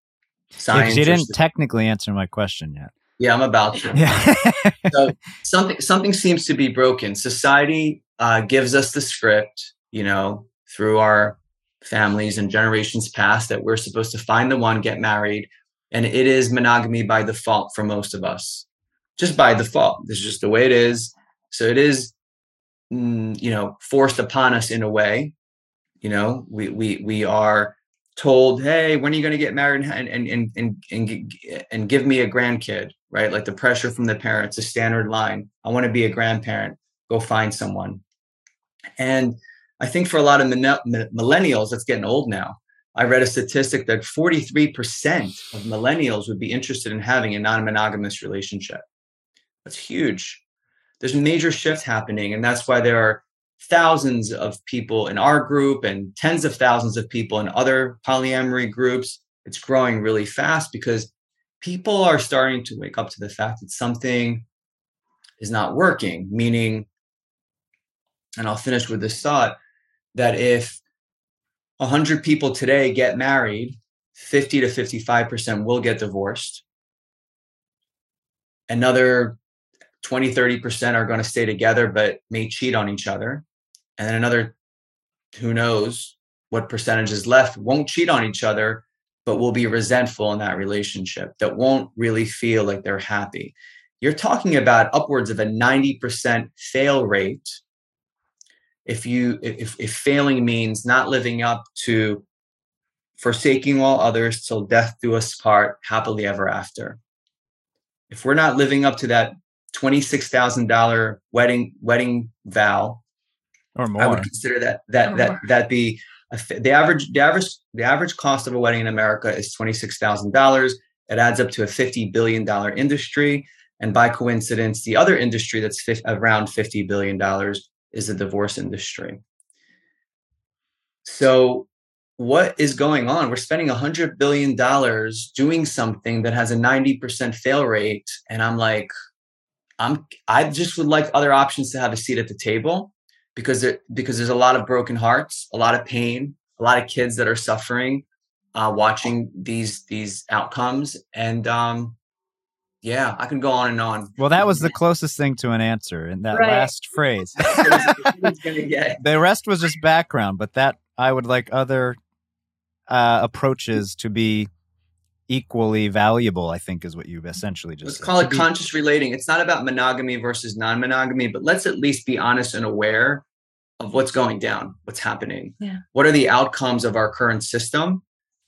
science. Yeah, you didn't technically answer my question yet. Yeah, I'm about to. Yeah. so something something seems to be broken. Society uh, gives us the script, you know, through our families and generations past that we're supposed to find the one, get married, and it is monogamy by default for most of us, just by default. This is just the way it is. So it is, mm, you know, forced upon us in a way. You know, we we we are told, "Hey, when are you going to get married and and and and and, and give me a grandkid?" Right, like the pressure from the parents, a standard line. I want to be a grandparent. Go find someone. And I think for a lot of millennials, that's getting old now. I read a statistic that 43% of millennials would be interested in having a non-monogamous relationship. That's huge. There's a major shift happening, and that's why there are thousands of people in our group and tens of thousands of people in other polyamory groups. It's growing really fast because people are starting to wake up to the fact that something is not working, meaning, and I'll finish with this thought that if 100 people today get married, 50 to 55% will get divorced. Another 20, 30% are going to stay together but may cheat on each other. And then another, who knows what percentage is left, won't cheat on each other, but will be resentful in that relationship, that won't really feel like they're happy. You're talking about upwards of a 90% fail rate. If you if, if failing means not living up to forsaking all others till death do us part, happily ever after. If we're not living up to that $26,000 wedding wedding vow or more. I would consider that that or that more. that be a, the average the average the average cost of a wedding in America is $26,000. It adds up to a 50 billion dollar industry and by coincidence the other industry that's fi- around 50 billion dollars is the divorce industry. So what is going on? We're spending a hundred billion dollars doing something that has a 90% fail rate. And I'm like, I'm I just would like other options to have a seat at the table because there, because there's a lot of broken hearts, a lot of pain, a lot of kids that are suffering uh, watching these these outcomes, and um, yeah, I can go on and on. Well, that was the closest thing to an answer in that right. last phrase. the rest was just background, but that I would like other uh, approaches to be equally valuable i think is what you've essentially just let's said. call it conscious relating it's not about monogamy versus non-monogamy but let's at least be honest and aware of what's going down what's happening Yeah. what are the outcomes of our current system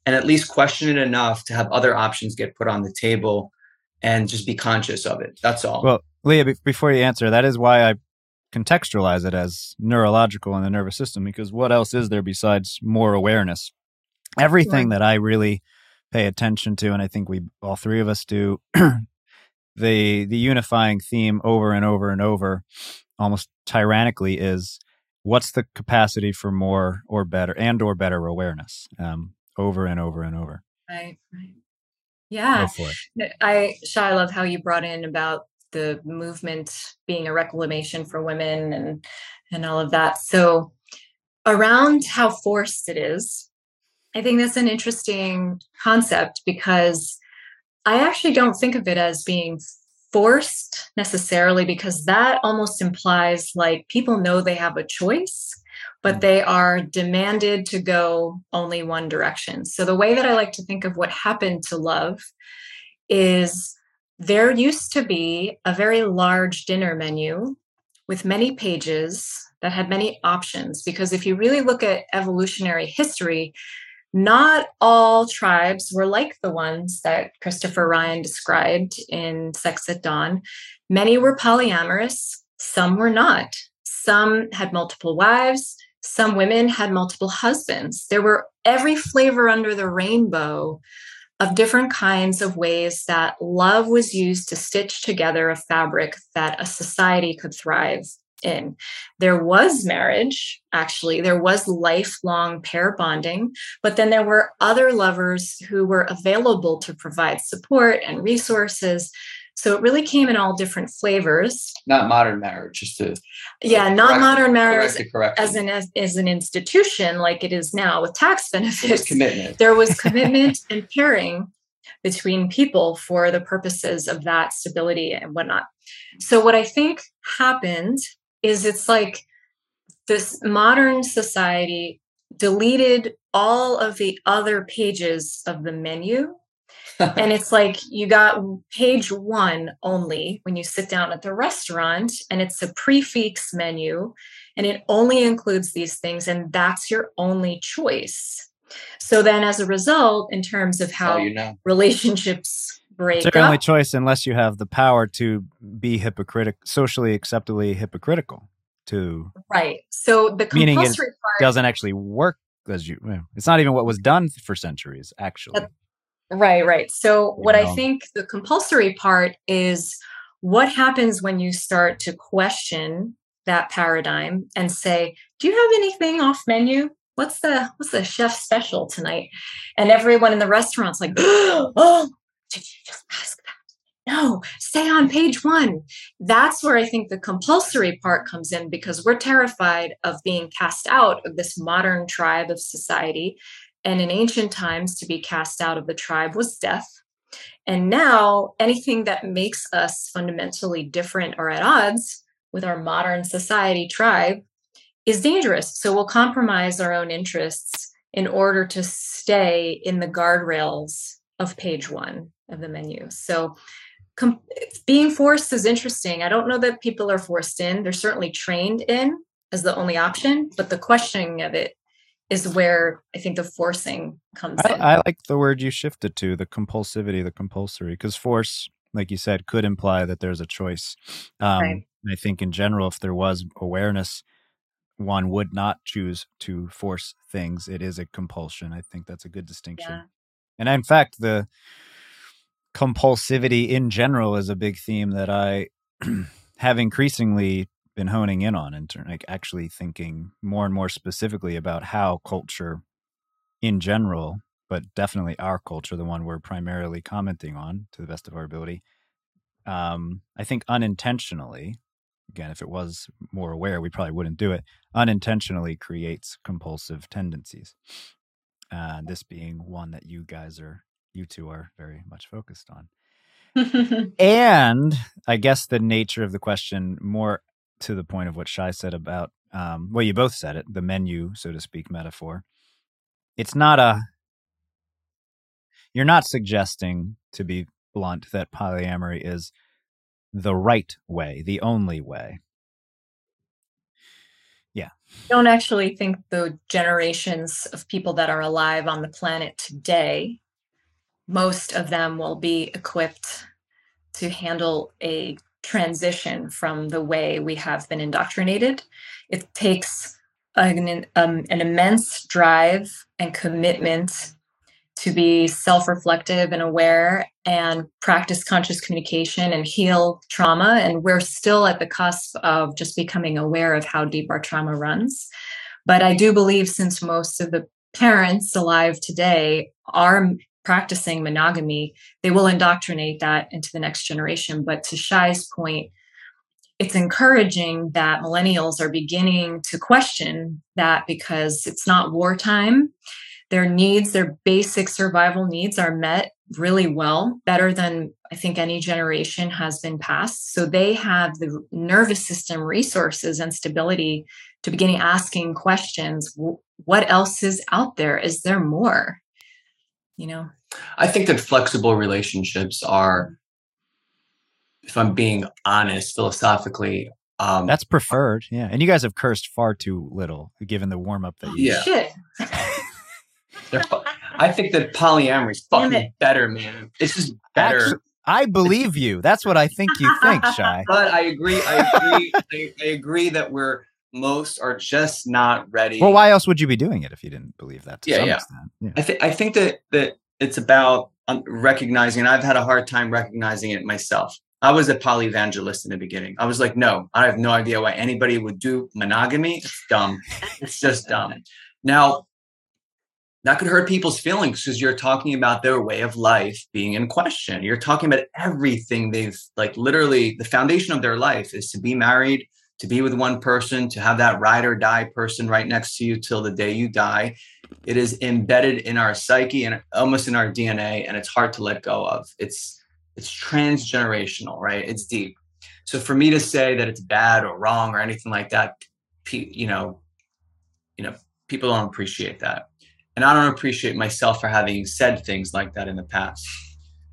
and at least question it enough to have other options get put on the table and just be conscious of it that's all Well, Leah, be- before you answer, that is why I contextualize it as neurological in the nervous system, because what else is there besides more awareness? Everything that I really pay attention to, and I think we all three of us do, the the unifying theme over and over and over, almost tyrannically, is what's the capacity for more or better and or better awareness, um, over and over and over. Right, right. Yeah. I Shai, I love how you brought in about the movement being a reclamation for women and and all of that. So around how forced it is, I think that's an interesting concept because I actually don't think of it as being forced necessarily because that almost implies like people know they have a choice but mm. they are demanded to go only one direction. So the way that I like to think of what happened to love is there used to be a very large dinner menu with many pages that had many options. Because if you really look at evolutionary history, not all tribes were like the ones that Christopher Ryan described in Sex at Dawn. Many were polyamorous, some were not. Some had multiple wives, some women had multiple husbands. There were every flavor under the rainbow of different kinds of ways that love was used to stitch together a fabric that a society could thrive in. There was marriage, actually, there was lifelong pair bonding, but then there were other lovers who were available to provide support and resources. So it really came in all different flavors. not modern marriage just to Yeah, not correct- modern marriage correct as an as, as an institution like it is now with tax benefits commitment there was commitment and pairing between people for the purposes of that stability and whatnot. So, what I think happened is it's like this modern society deleted all of the other pages of the menu. and it's like you got page one only when you sit down at the restaurant, and it's a prix fixe menu, and it only includes these things, and that's your only choice. So then, as a result, in terms of how you know relationships break It's your only choice unless you have the power to be hypocritical, socially acceptably hypocritical. To right? So the Meaning it compulsory part, doesn't actually work as you. It's not even what was done for centuries. Actually, right, right. So what You I think the compulsory part is what happens when you start to question that paradigm and say, "Do you have anything off menu?" What's the what's the chef special tonight? And everyone in the restaurant's like, "Oh, did you just ask that?" No, stay on page one. That's where I think the compulsory part comes in because we're terrified of being cast out of this modern tribe of society. And in ancient times, to be cast out of the tribe was death. And now, anything that makes us fundamentally different or at odds with our modern society tribe is dangerous. So we'll compromise our own interests in order to stay in the guardrails of page one of the menu. So com- being forced is interesting. I don't know that people are forced in. They're certainly trained in as the only option, but the questioning of it is where I think the forcing comes in. I, I like the word you shifted to the compulsivity, the compulsory, because force, like you said, could imply that there's a choice. Um, Right. I think in general, if there was awareness, one would not choose to force things. It is a compulsion. I think that's a good distinction. Yeah. And in fact, the compulsivity in general is a big theme that I have increasingly been honing in on, and like actually thinking more and more specifically about how culture in general, but definitely our culture, the one we're primarily commenting on to the best of our ability, um, I think unintentionally, again, if it was more aware, we probably wouldn't do it, unintentionally creates compulsive tendencies. Uh, this being one that you guys are, you two are very much focused on. And I guess the nature of the question, more to the point of what Shai said about, um, well, you both said it, the menu, so to speak, metaphor. It's not a you're not suggesting, to be blunt, that polyamory is the right way, the only way. Yeah. I don't actually think the generations of people that are alive on the planet today, most of them will be equipped to handle a transition from the way we have been indoctrinated. It takes an, um, an immense drive and commitment to be self reflective and aware and practice conscious communication and heal trauma. And we're still at the cusp of just becoming aware of how deep our trauma runs. But I do believe since most of the parents alive today are practicing monogamy, they will indoctrinate that into the next generation. But to Shai's point, it's encouraging that millennials are beginning to question that because it's not wartime. Their needs, their basic survival needs are met really well, better than I think any generation has been past. So they have the nervous system resources and stability to begin asking questions what else is out there? Is there more? You know? I think that flexible relationships are if I'm being honest, philosophically, um, that's preferred. Yeah, and you guys have cursed far too little, given the warm up that you. Yeah. Shit. I think that polyamory is fucking better, man. This is better. Actually, I believe you. That's what I think you think, Shai. But I agree. I agree. I, I, agree that we're most are just not ready. Well, why else would you be doing it if you didn't believe that? yeah, yeah. yeah. I think I think that that it's about um, recognizing. I've had a hard time recognizing it myself. I was a polyvangelist in the beginning. I was like, no, I have no idea why anybody would do monogamy. It's dumb. it's just dumb. Now, that could hurt people's feelings because you're talking about their way of life being in question. You're talking about everything they've like literally the foundation of their life is to be married, to be with one person, to have that ride or die person right next to you till the day you die. It is embedded in our psyche and almost in our DNA, and it's hard to let go of. It's it's transgenerational, right? It's deep. So for me to say that it's bad or wrong or anything like that, you know, you know, people don't appreciate that. And I don't appreciate myself for having said things like that in the past.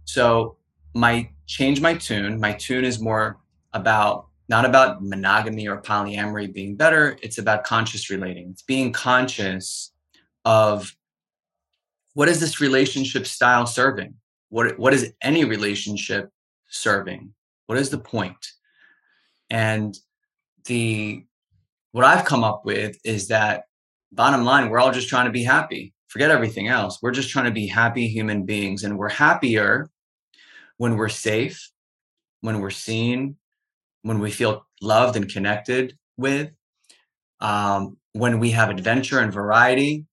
So my change my tune. My tune is more about not about monogamy or polyamory being better. It's about conscious relating. It's being conscious of what is this relationship style serving? what what is any relationship serving what is the point? and the what i've come up with is that bottom line we're all just trying to be happy forget everything else we're just trying to be happy human beings and we're happier when we're safe when we're seen when we feel loved and connected with um, when we have adventure and variety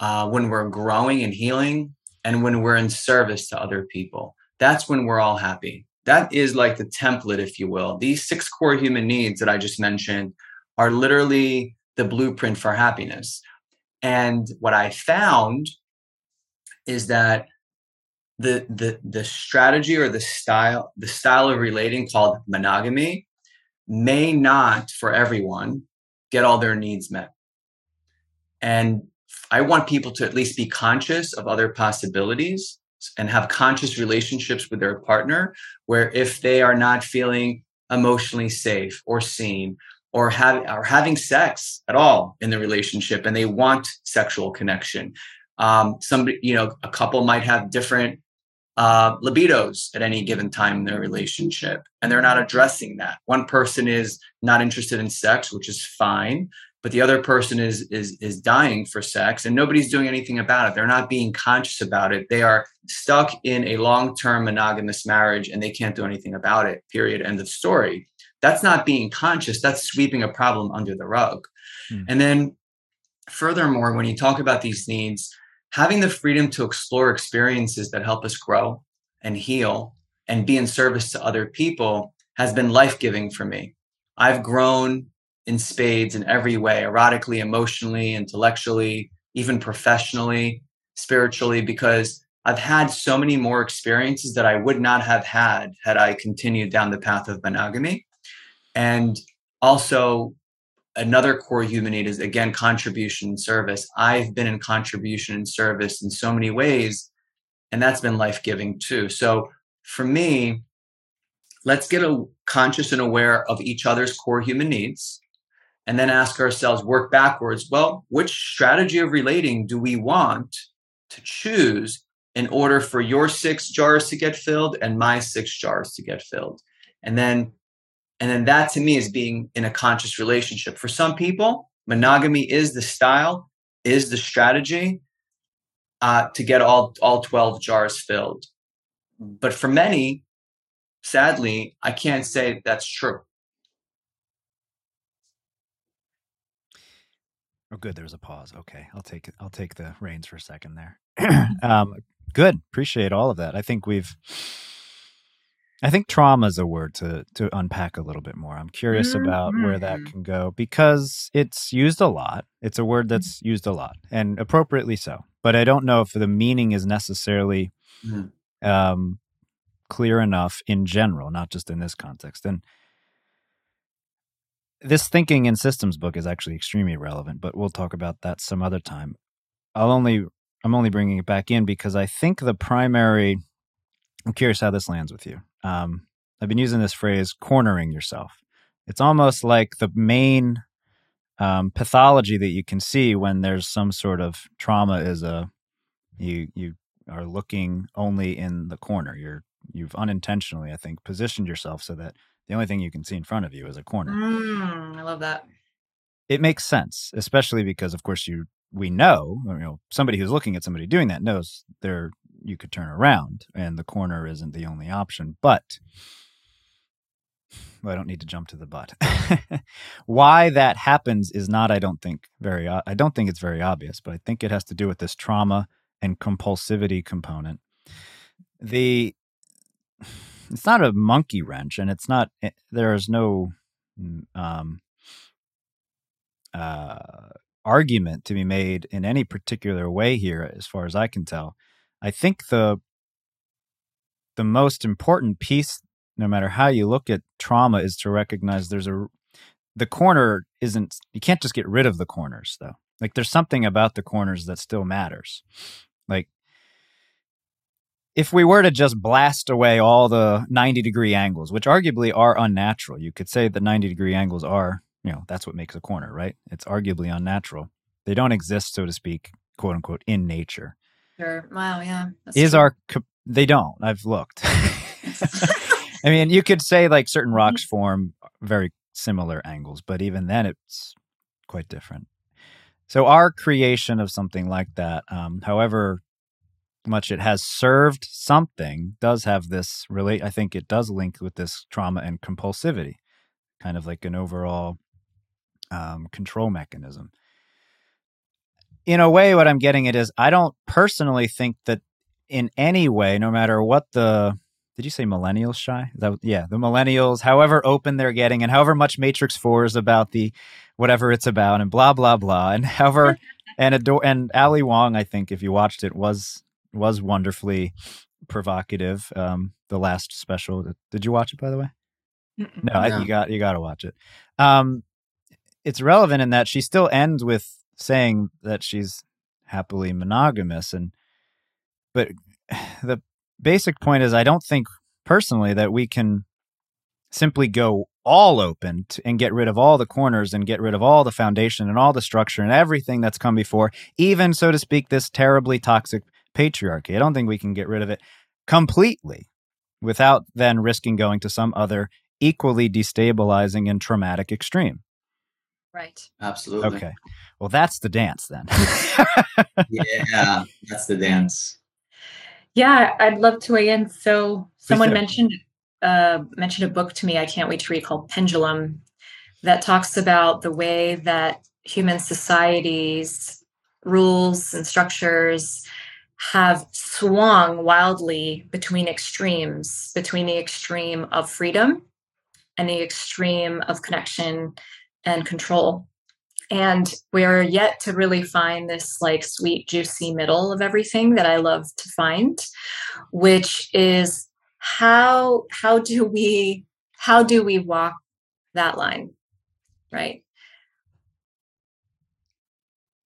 uh, when we're growing and healing and when we're in service to other people. That's when we're all happy. That is like the template, if you will. These six core human needs that I just mentioned are literally the blueprint for happiness. And what I found is that the the the strategy or the style the style of relating called monogamy may not for everyone get all their needs met. And I want people to at least be conscious of other possibilities and have conscious relationships with their partner where if they are not feeling emotionally safe or seen or have or having sex at all in the relationship and they want sexual connection um, somebody you know a couple might have different uh, libidos at any given time in their relationship and they're not addressing that. One person is not interested in sex which is fine but the other person is is is dying for sex and nobody's doing anything about it. They're not being conscious about it. They are stuck in a long-term monogamous marriage and they can't do anything about it period. End of story. That's not being conscious. That's sweeping a problem under the rug. Hmm. and then furthermore when you talk about these needs having the freedom to explore experiences that help us grow and heal and be in service to other people has been life-giving for me i've grown in spades in every way erotically, emotionally, intellectually, even professionally, spiritually, because I've had so many more experiences that I would not have had had I continued down the path of monogamy. And also, another core human need is again contribution and service. I've been in contribution and service in so many ways and that's been life giving too. So for me, let's get a conscious and aware of each other's core human needs and then ask ourselves work backwards well which strategy of relating do we want to choose in order for your six jars to get filled and my six jars to get filled and then and then that to me is being in a conscious relationship for some people monogamy is the style is the strategy uh, to get all all 12 jars filled but for many sadly i can't say that's true Oh, good. There's a pause. Okay, I'll take I'll take the reins for a second there. um, good. Appreciate all of that. I think we've. I think trauma is a word to to unpack a little bit more. I'm curious mm-hmm. about where that mm-hmm. can go because it's used a lot. It's a word mm. that's used a lot and appropriately so. But I don't know if the meaning is necessarily mm-hmm. um, clear enough in general, not just in this context. And this thinking in systems book is actually extremely relevant, but we'll talk about that some other time. I'll only I'm only bringing it back in because I think the primary. I'm curious how this lands with you. Um, I've been using this phrase "cornering yourself." It's almost like the main um, pathology that you can see when there's some sort of trauma is a you you are looking only in the corner. You're you've unintentionally, I think, positioned yourself so that the only thing you can see in front of you is a corner. Mm, I love that. It makes sense, especially because, of course, you we know, you know, somebody who's looking at somebody doing that knows there you could turn around and the corner isn't the only option. But well, I don't need to jump to the but. Why that happens is not, I don't think, very. I don't think it's very obvious, but I think it has to do with this trauma and compulsivity component. The it's not a monkey wrench and it's not eh, there is no mm, um, uh, argument to be made in any particular way here as far as i can tell i think the the most important piece no matter how you look at trauma is to recognize there's a the corner isn't you can't just get rid of the corners though like there's something about the corners that still matters like if we were to just blast away all the 90 degree angles, which arguably are unnatural, you could say the 90 degree angles are, you know, that's what makes a corner, right? It's arguably unnatural. They don't exist, so to speak, quote unquote, in nature. Sure. Wow. Yeah. Is true. our, they don't. I've looked. I mean, you could say like certain rocks mm-hmm. form very similar angles, but even then it's quite different. So our creation of something like that, um, however much it has served something does have this relate i think it does link with this trauma and compulsivity kind of like an overall um, control mechanism in a way what i'm getting at is i don't personally think that in any way no matter what the did you say millennials Shai that, yeah the millennials however open they're getting and however much matrix 4 is about the whatever it's about and blah blah blah and however and adore and ali wong i think if you watched it was was wonderfully provocative. Um, the last special. Did you watch it, by the way? Mm-mm, no, I, you got you got to watch it. Um, it's relevant in that she still ends with saying that she's happily monogamous, and but the basic point is, I don't think personally that we can simply go all open to, and get rid of all the corners and get rid of all the foundation and all the structure and everything that's come before, even so to speak, this terribly toxic patriarchy. I don't think we can get rid of it completely without then risking going to some other equally destabilizing and traumatic extreme. Right. Absolutely. Okay. Well, that's the dance then. yeah, that's the dance. Yeah, I'd love to weigh in. So, someone mentioned uh, mentioned a book to me. I can't wait to read called Pendulum, that talks about the way that human societies, rules, and structures have swung wildly between extremes, between the extreme of freedom and the extreme of connection and control. And we're yet to really find this like sweet, juicy middle of everything that I love to find, which is how how do we how do we walk that line? Right.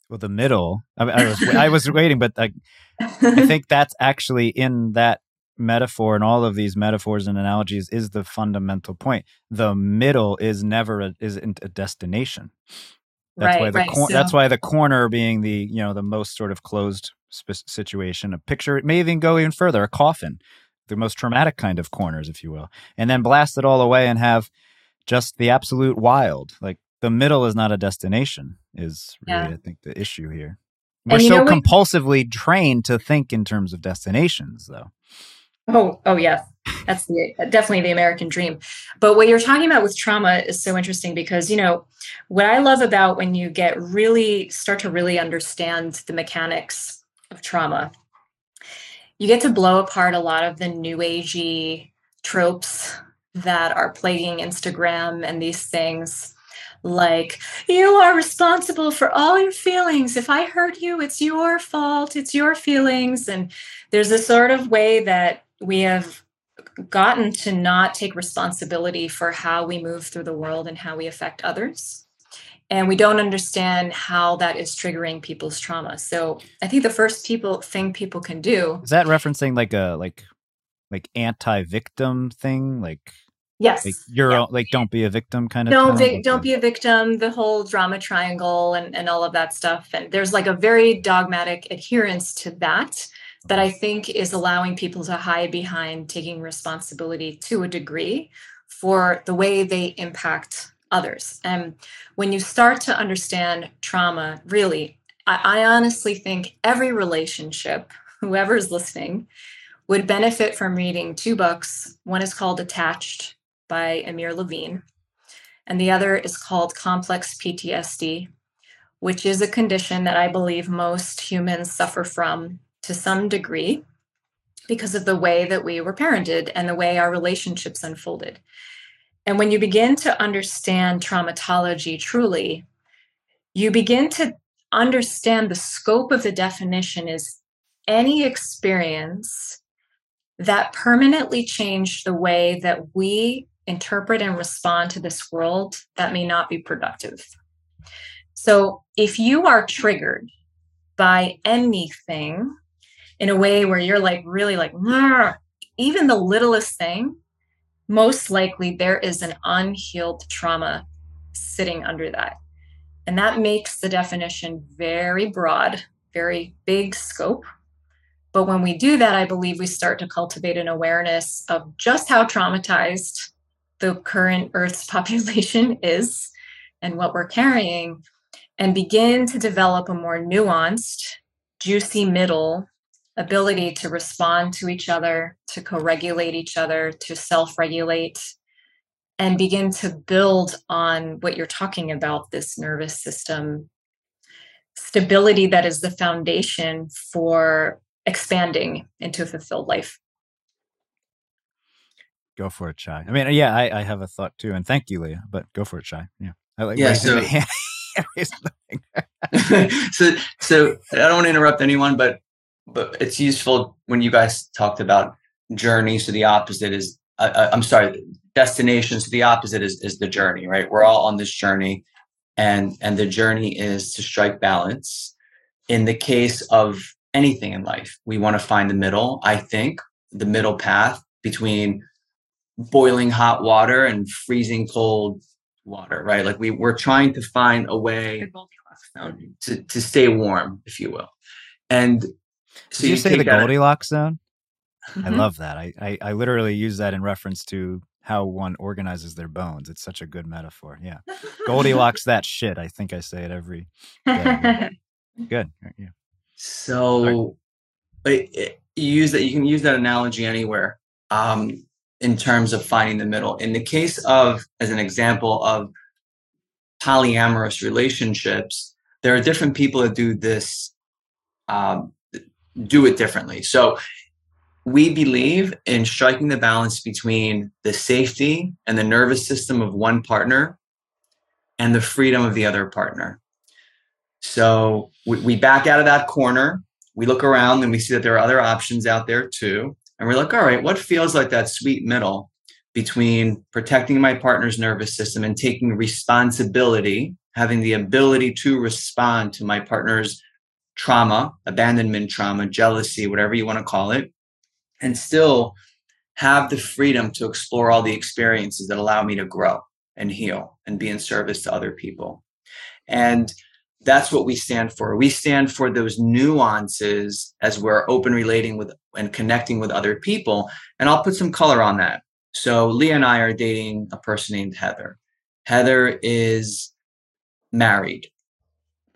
Well, the middle. I, I was I was waiting, but like I think that's actually in that metaphor and all of these metaphors and analogies is the fundamental point. The middle is never a, isn't a destination. That's right, why the right. cor- So- that's why the corner being the you know the most sort of closed sp- situation. A picture it may even go even further. A coffin, the most traumatic kind of corners, if you will, and then blast it all away and have just the absolute wild. Like the middle is not a destination. Is really Yeah. I think the issue here. We're so compulsively trained to think in terms of destinations, though. Oh, oh yes. That's the, definitely the American dream. But what you're talking about with trauma is so interesting because, you know, what I love about when you get really start to really understand the mechanics of trauma, you get to blow apart a lot of the new agey tropes that are plaguing Instagram and these things. Like you are responsible for all your feelings. If i hurt you it's your fault. It's your feelings. And there's a sort of way that we have gotten to not take responsibility for how we move through the world and how we affect others and we don't understand how that is triggering people's trauma so i think the first people thing people can do Is that referencing like a like like anti-victim thing? Like yes like you're Yeah. like don't be a victim kind of don't term? don't be a victim the whole drama triangle and, and all of that stuff and there's like a very dogmatic adherence to that that i think is allowing people to hide behind taking responsibility to a degree for the way they impact others and when you start to understand trauma really i, I honestly think every relationship whoever's listening would benefit from reading two books one is called attached by Amir Levine. And the other is called complex PTSD, which is a condition that I believe most humans suffer from to some degree because of the way that we were parented and the way our relationships unfolded. And when you begin to understand traumatology truly, you begin to understand the scope of the definition is any experience that permanently changed the way that we interpret and respond to this world that may not be productive. So, if you are triggered by anything in a way where you're like really like, even the littlest thing, most likely there is an unhealed trauma sitting under that. And that makes the definition very broad, very big scope. But when we do that, I believe we start to cultivate an awareness of just how traumatized the current Earth's population is and what we're carrying, and begin to develop a more nuanced, juicy middle ability to respond to each other, to co regulate each other, to self regulate, and begin to build on what you're talking about this nervous system stability that is the foundation for expanding into a fulfilled life. Go for it, Shai. I mean, yeah, I, I have a thought too, and thank you, Leah. But go for it, Shai. Yeah, I like Yeah, raising so- the hand. Raising the finger. so so I don't want to interrupt anyone, but but it's useful when you guys talked about journeys So the opposite is uh, uh, I'm sorry, destinations So the opposite is is the journey, right? We're all on this journey, and and the journey is to strike balance. In the case of anything in life, we want to find the middle. I think the middle path between boiling hot water and freezing cold water, right? Like we we're trying to find a way The Goldilocks zone. to, to stay warm, if you will. And so Did you, say the Goldilocks zone? I Mhm. love that. I, I I literally use that in reference to how one organizes their bones. It's such a good metaphor. Yeah, Goldilocks that shit. I think I say it every. Yeah. Good. Yeah. So it- you use that you can use that analogy anywhere um, in terms of finding the middle. In the case of, as an example of polyamorous relationships, there are different people that do this, um, do it differently. So we believe in striking the balance between the safety and the nervous system of one partner and the freedom of the other partner. So we, we back out of that corner. We look around and we see that there are other options out there too. And we're like, all right, what feels like that sweet middle between protecting my partner's nervous system and taking responsibility, having the ability to respond to my partner's trauma, abandonment trauma, jealousy, whatever you want to call it, and still have the freedom to explore all the experiences that allow me to grow and heal and be in service to other people. And that's what we stand for. We stand for those nuances as we're open relating with and connecting with other people. And I'll put some color on that. So Leah and I are dating a person named Heather. Heather is married.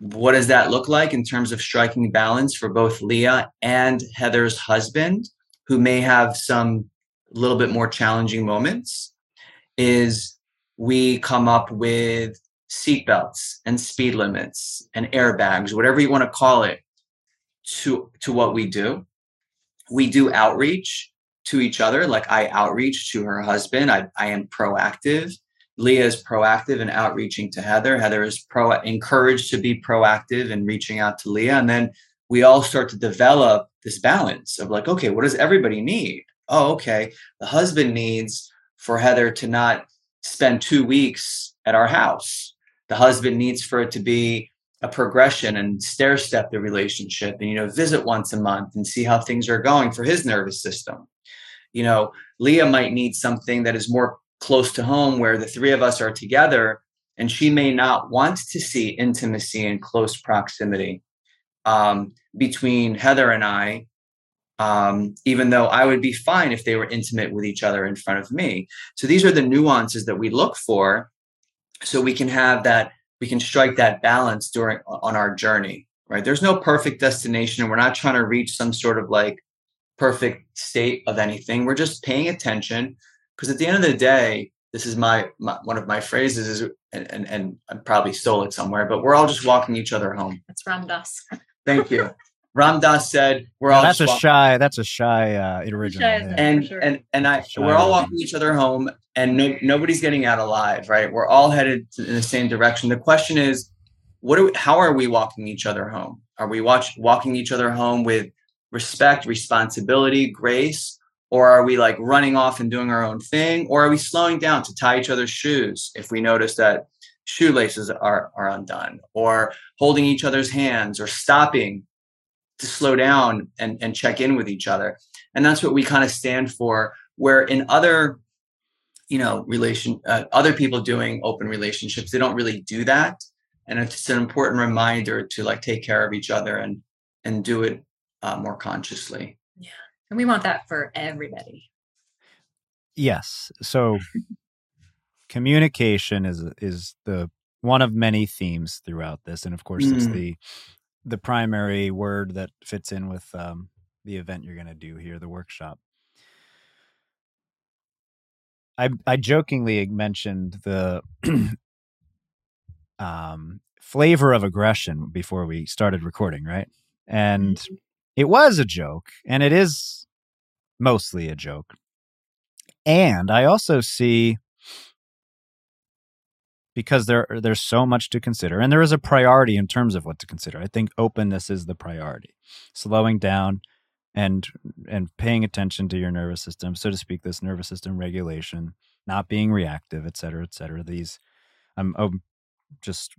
What does that look like in terms of striking balance for both Leah and Heather's husband, who may have some little bit more challenging moments? Is we come up with seatbelts and speed limits and airbags, whatever you want to call it, to, to what we do. We do outreach to each other. Like I outreach to her husband. I, I am proactive. Leah is proactive and outreaching to Heather. Heather is pro encouraged to be proactive and reaching out to Leah. And then we all start to develop this balance of like, okay, what does everybody need? Oh, okay. The husband needs for Heather to not spend two weeks at our house. The husband needs for it to be a progression and stair step the relationship and you know visit once a month and see how things are going for his nervous system you know, Leah might need something that is more close to home where the three of us are together and she may not want to see intimacy and close proximity um, between Heather and I, um, even though I would be fine if they were intimate with each other in front of me. So these are the nuances that we look for so we can have that, we can strike that balance during on our journey, right? There's no perfect destination. and We're not trying to reach some sort of like perfect state of anything. We're just paying attention because at the end of the day, this is my, my one of my phrases is and, and, and I probably stole it somewhere, but we're all just walking each other home. That's Ram Dass. Thank you. Ram Dass said we're all that's a Shai that's a Shai uh original Shai, yeah. and sure. and and I Shai we're all walking each other home and no, nobody's getting out alive, right? We're all headed in the same direction. The question is what are we, how are we walking each other home? Are we watch, walking each other home with respect, responsibility, grace? Or are we like running off and doing our own thing? Or are we slowing down to tie each other's shoes if we notice that shoelaces are, are undone? Or holding each other's hands or stopping to slow down and, and check in with each other? And that's what we kind of stand for. Where in other you know relation uh, other people doing open relationships they don't really do that and it's an important reminder to like take care of each other and and do it uh, more consciously And we want that for everybody. Yes. So communication is is the one of many themes throughout this, and of course, it's Mm. the the primary word that fits in with um, the event you're going to do here, the workshop. I I jokingly mentioned the um, flavor of aggression before we started recording, right? And it was a joke, and it is mostly a joke. And I also see because there there's so much to consider, and there is a priority in terms of what to consider. I think openness is the priority, slowing down and and paying attention to your nervous system, so to speak, this nervous system regulation, not being reactive, et cetera, et cetera. These, I'm, I'm just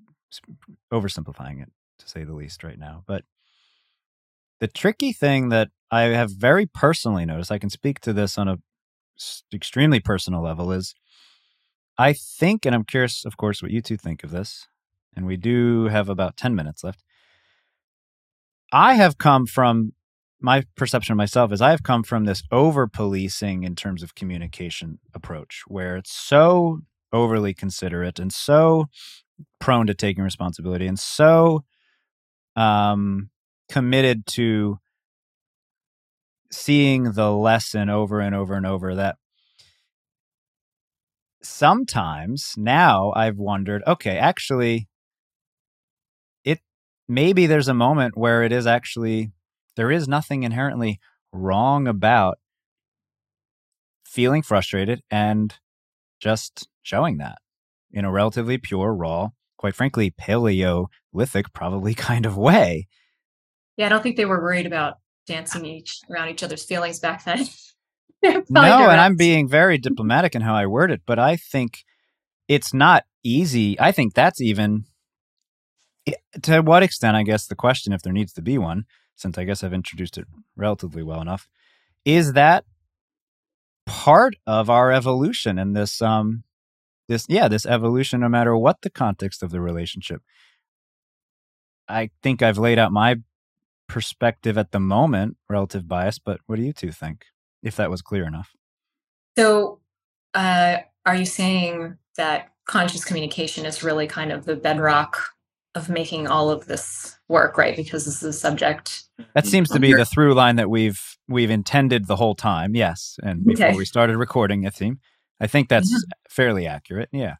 oversimplifying it to say the least right now, but the tricky thing that I have very personally noticed, I can speak to this on a extremely personal level, is I think, and I'm curious, of course, what you two think of this, and we do have about 10 minutes left. I have come from my perception of myself is I have come from this over policing in terms of communication approach where it's so overly considerate and so prone to taking responsibility and so um committed to seeing the lesson over and over and over that sometimes now I've wondered, okay, actually, it maybe there's a moment where it is actually, there is nothing inherently wrong about feeling frustrated and just showing that in a relatively pure, raw, quite frankly, paleolithic, probably kind of way. Yeah, I don't think they were worried about dancing each around each other's feelings back then. no, and I'm being very diplomatic in how I word it, but I think it's not easy. I think that's even to what extent, I guess the question, if there needs to be one, since I guess I've introduced it relatively well enough, is that part of our evolution and this um this yeah this evolution no matter what the context of the relationship i think i've laid out my perspective at the moment relative bias but what do you two think if that was clear enough so uh are you saying that conscious communication is really kind of the bedrock of making all of this work, right? Because this is a subject. That seems to be the through line that we've we've intended the whole time. Yes, and before okay. we started recording, it seemed. I think that's yeah. fairly accurate. Yeah.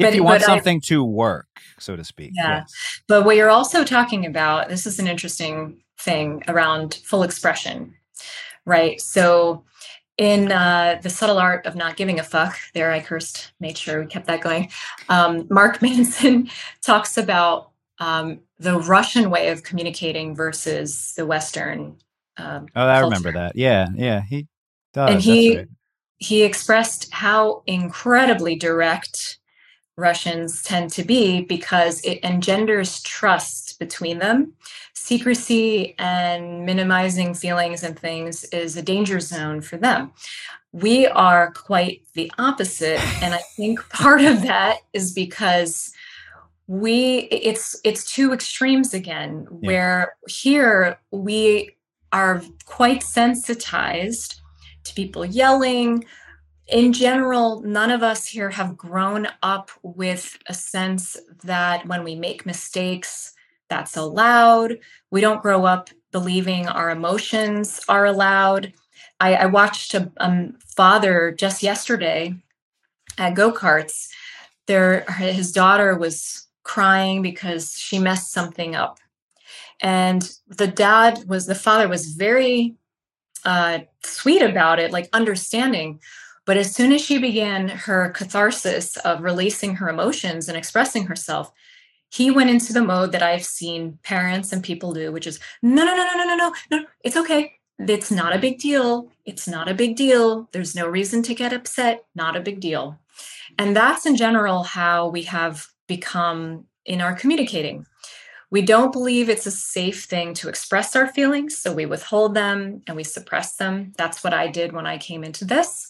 If but, you want something I, to work, so to speak. Yeah. Yes. But what you're also talking about, this is an interesting thing around full expression, right? So in uh, the subtle art of not giving a fuck there i cursed made sure we kept that going um, mark manson talks about um, the Russian way of communicating versus the Western. Um, oh, I culture. remember that. Yeah, yeah, he does. And he right. he expressed how incredibly direct Russians tend to be because it engenders trust between them. Secrecy and minimizing feelings and things is a danger zone for them. We are quite the opposite. And I think part of that is because we it's it's two extremes again yeah. where here we are quite sensitized to people yelling in general none of us here have grown up with a sense that when we make mistakes that's allowed we don't grow up believing our emotions are allowed i, I watched a um, father just yesterday at go-karts there his daughter was crying because she messed something up. And the dad was, the father was very uh, sweet about it, like understanding. But as soon as she began her catharsis of releasing her emotions and expressing herself, he went into the mode that I've seen parents and people do, which is no, no, no, no, no, no, no, no, it's okay. It's not a big deal. It's not a big deal. There's no reason to get upset. Not a big deal. And that's in general how we have become in our communicating. We don't believe it's a safe thing to express our feelings, so we withhold them and we suppress them. That's what I did when I came into this.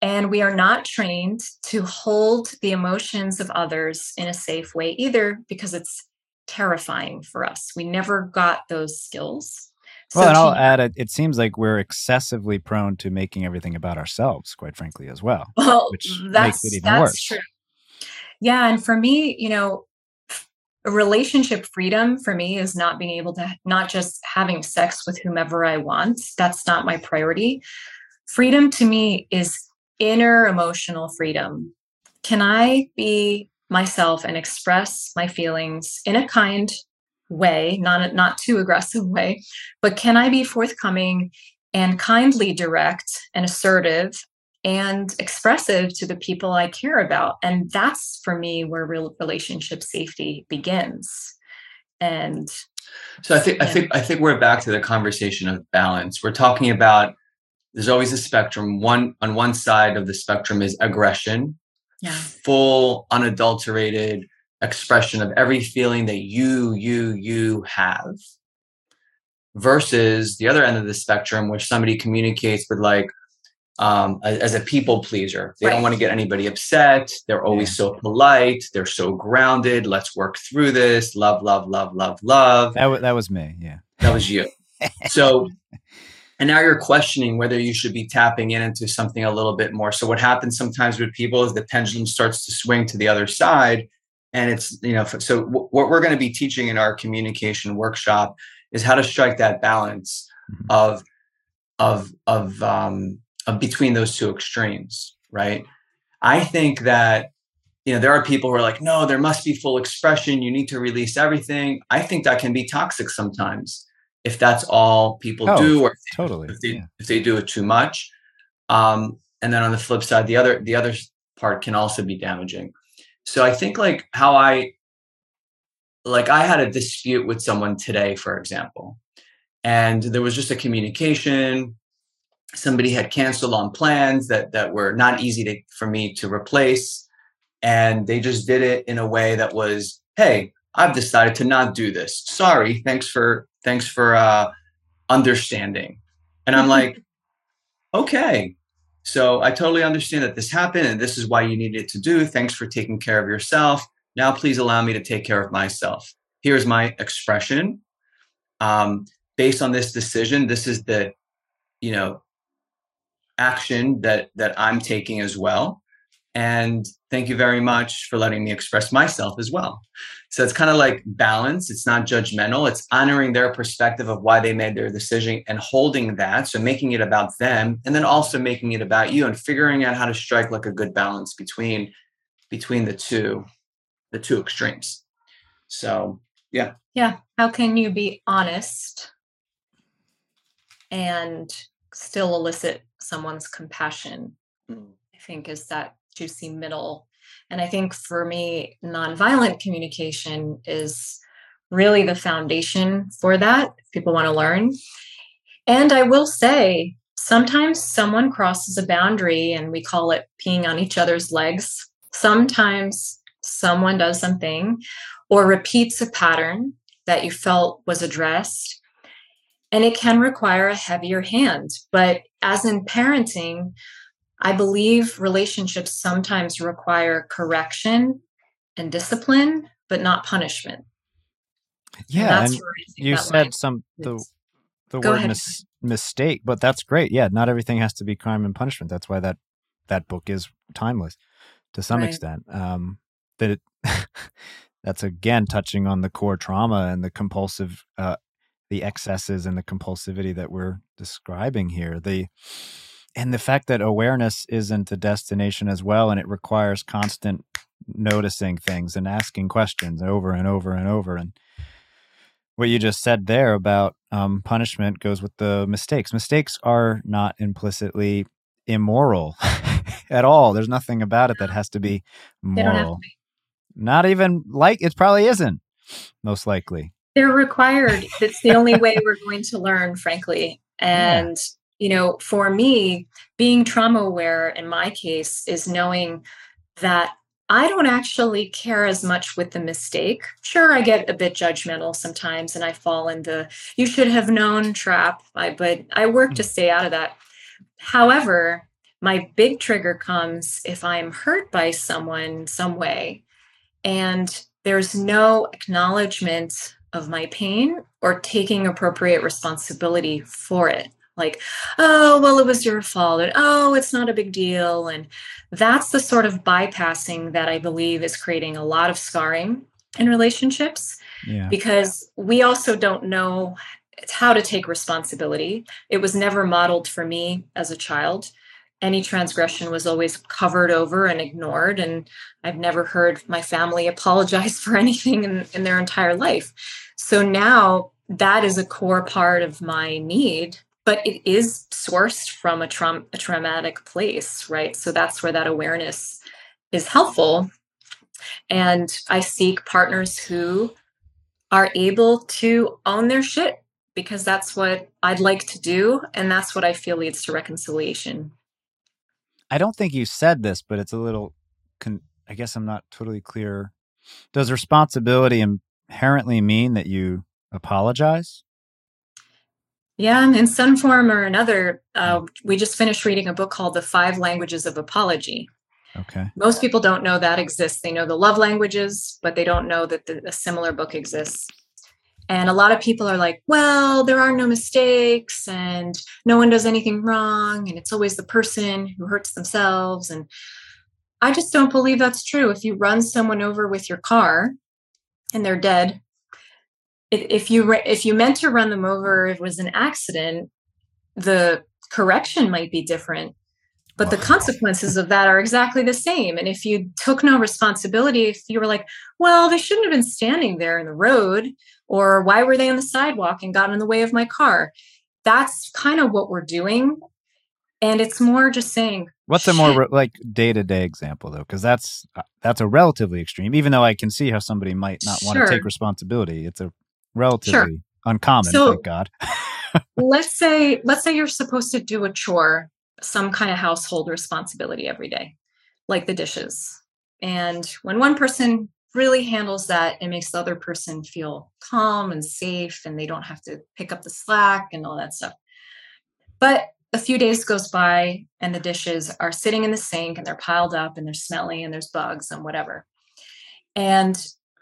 And we are not trained to hold the emotions of others in a safe way either, because it's terrifying for us. We never got those skills. Well, so and I'll add it, it seems like we're excessively prone to making everything about ourselves, quite frankly, as well. Well, which makes it even that's worse. True. Yeah. And for me, you know, relationship freedom for me is not being able to not just having sex with whomever I want. That's not my priority. Freedom to me is inner emotional freedom. Can I be myself and express my feelings in a kind way, not not too aggressive way, but can I be forthcoming and kindly direct and assertive and expressive to the people I care about. And that's for me where real relationship safety begins. And so I think yeah. I think I think we're back to the conversation of balance. We're talking about there's always a spectrum. One on one side of the spectrum is aggression, yeah. full unadulterated expression of every feeling that you you you have versus the other end of the spectrum where somebody communicates with like um, as a people pleaser. They right. don't want to get anybody upset. They're always yeah. so polite. They're so grounded. Let's work through this. Love, love, love, love, love. That, w- that was me. Yeah. That was you. so, and now you're questioning whether you should be tapping in into something a little bit more. So, what happens sometimes with people is the pendulum starts to swing to the other side. And it's, you know, so w- what we're going to be teaching in our communication workshop is how to strike that balance mm-hmm. of, of, of, um, between those two extremes, right? I think that you know there are people who are like, no, there must be full expression. You need to release everything. I think that can be toxic sometimes if that's all people oh, do, or if totally if they, yeah. if they do it too much. Um, and then on the flip side, the other the other part can also be damaging. So I think like how I like I had a dispute with someone today, for example, and there was just a communication somebody had canceled on plans that that were not easy to, for me to replace and they just did it in a way that was hey I've decided to not do this. Sorry. Thanks for thanks for uh, understanding. And I'm like, okay. So I totally understand that this happened and this is why you needed to do. Thanks for taking care of yourself. Now please allow me to take care of myself. Here's my expression. Um, based on this decision, this is the, you know, action that that I'm taking as well. And thank you very much for letting me express myself as well. So it's kind of like balance. It's not judgmental. It's honoring their perspective of why they made their decision and holding that. So making it about them and then also making it about you and figuring out how to strike like a good balance between between the two, the two extremes. So yeah. Yeah. How can you be honest and still elicit someone's compassion? Mm. I think is that juicy middle. And I think for me, nonviolent communication is really the foundation for that. People want to learn. And I will say, sometimes someone crosses a boundary and we call it peeing on each other's legs. Sometimes someone does something or repeats a pattern that you felt was addressed. And it can require a heavier hand. But as in parenting, I believe relationships sometimes require correction and discipline, but not punishment. Yeah, and, and you said some the the word mis- mistake, but that's great. Yeah, not everything has to be crime and punishment. That's why that that book is timeless to some right. extent. Um, that it, that's again touching on the core trauma and the compulsive, uh, the excesses and the compulsivity that we're describing here. The and the fact that awareness isn't a destination as well and it requires constant noticing things and asking questions over and over and over and what you just said there about um, punishment goes with the mistakes. Mistakes are not implicitly immoral at all. There's nothing about it that has to be moral to be. not even like it probably isn't most likely. They're required. It's the only way we're going to learn frankly and yeah you know, for me, being trauma aware in my case is knowing that I don't actually care as much with the mistake. Sure, I get a bit judgmental sometimes and I fall in the you should have known trap, I, but I work to mm. stay out of that. However, my big trigger comes if I'm hurt by someone some way and there's no acknowledgement of my pain or taking appropriate responsibility for it like oh well it was your fault and oh it's not a big deal and that's the sort of bypassing that i believe is creating a lot of scarring in relationships yeah. because we also don't know how to take responsibility. It was never modeled for me as a child. Any transgression was always covered over and ignored and i've never heard my family apologize for anything in, in their entire life. So now that is a core part of my need but it is sourced from a, tra- a traumatic place, right? So that's where that awareness is helpful. And I seek partners who are able to own their shit because that's what I'd like to do. And that's what I feel leads to reconciliation. I don't think you said this, but it's a little, con- I guess I'm not totally clear. Does responsibility inherently mean that you apologize? Yeah, in some form or another, uh, we just finished reading a book called The Five Languages of Apology. Okay. Most people don't know that exists. They know the love languages, but they don't know that the, a similar book exists. And a lot of people are like, well, there are no mistakes and no one does anything wrong. And it's always the person who hurts themselves. And I just don't believe that's true. If you run someone over with your car and they're dead, if you if you meant to run them over it was an accident the correction might be different. But the consequences of that are exactly the same. And if you took no responsibility if you were like well they shouldn't have been standing there in the road or why were they on the sidewalk and got in the way of my car? That's kind of what we're doing. And it's more just saying what's a more like day-to-day example though? Because that's uh, that's a relatively extreme even though i can see how somebody might not want to take responsibility. It's a relatively sure. uncommon, so, thank God. let's say let's say you're supposed to do a chore, some kind of household responsibility every day, like the dishes. And when one person really handles that and makes the other person feel calm and safe and they don't have to pick up the slack and all that stuff. But a few days goes by and the dishes are sitting in the sink and they're piled up and they're smelly and there's bugs and whatever. And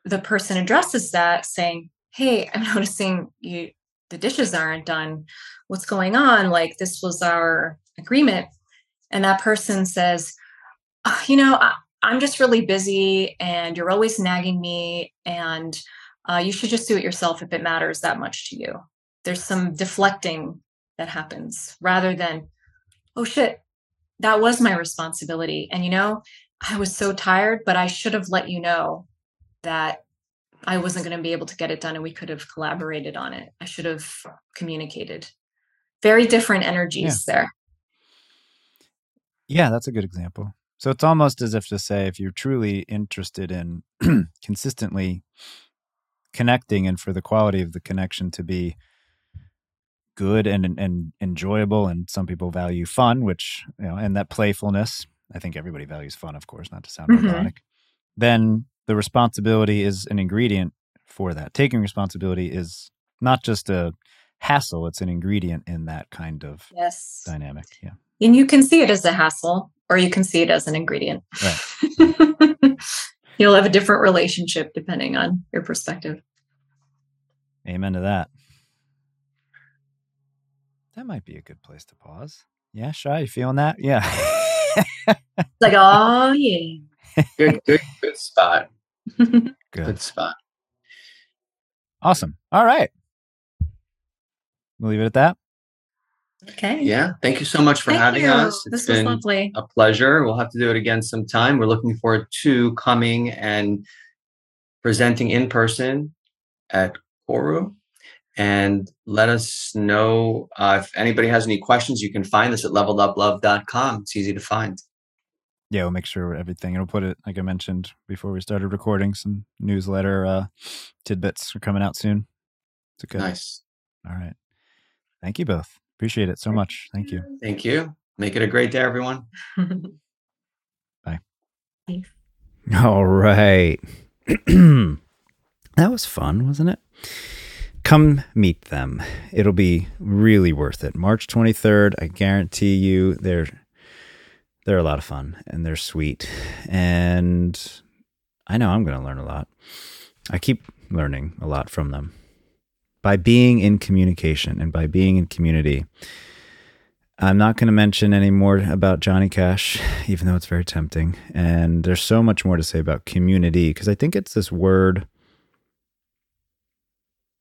the person addresses that saying, Hey, I'm noticing you the dishes aren't done. What's going on? Like this was our agreement. And that person says, oh, you know, I, am just really busy and you're always nagging me and uh, you should just do it yourself if it matters that much to you. There's some deflecting that happens rather than, oh shit, that was my responsibility. And you know, I was so tired, but I should have let you know that I wasn't going to be able to get it done and we could have collaborated on it. I should have communicated. Very different energies yeah. there. Yeah, that's a good example. So it's almost as if to say if you're truly interested in consistently connecting and for the quality of the connection to be good and and enjoyable and some people value fun which you know and that playfulness i think everybody values fun of course not to sound mm-hmm. robotic then the responsibility is an ingredient for that taking responsibility is not just a hassle it's an ingredient in that kind of yes dynamic yeah and you can see it as a hassle or you can see it as an ingredient right. you'll have a different relationship depending on your perspective amen to that that might be a good place to pause. Yeah, Shai, you feeling that? Yeah. like, oh yeah. good, good, good spot. good. good spot. Awesome. All right. We'll leave it at that. Okay. Yeah. Thank you so much for Thank having you. us. It's this been was lovely. a pleasure. We'll have to do it again sometime. We're looking forward to coming and presenting in person at Koru and let us know uh, if anybody has any questions. You can find us at leveleduplove.com. It's easy to find. Yeah, we'll make sure everything. It'll put it like I mentioned before we started recording. Some newsletter uh, tidbits are coming out soon. It's a good. Nice. All right. Thank you both. Appreciate it so much. Thank you. Thank you. Make it a great day, everyone. Bye. Thanks. All right. that was fun, wasn't it? come meet them. It'll be really worth it. March 23rd, I guarantee you they're they're a lot of fun and they're sweet. And I know I'm going to learn a lot. I keep learning a lot from them. By being in communication and by being in community. I'm not going to mention any more about Johnny Cash, even though it's very tempting. And there's so much more to say about community because I think it's this word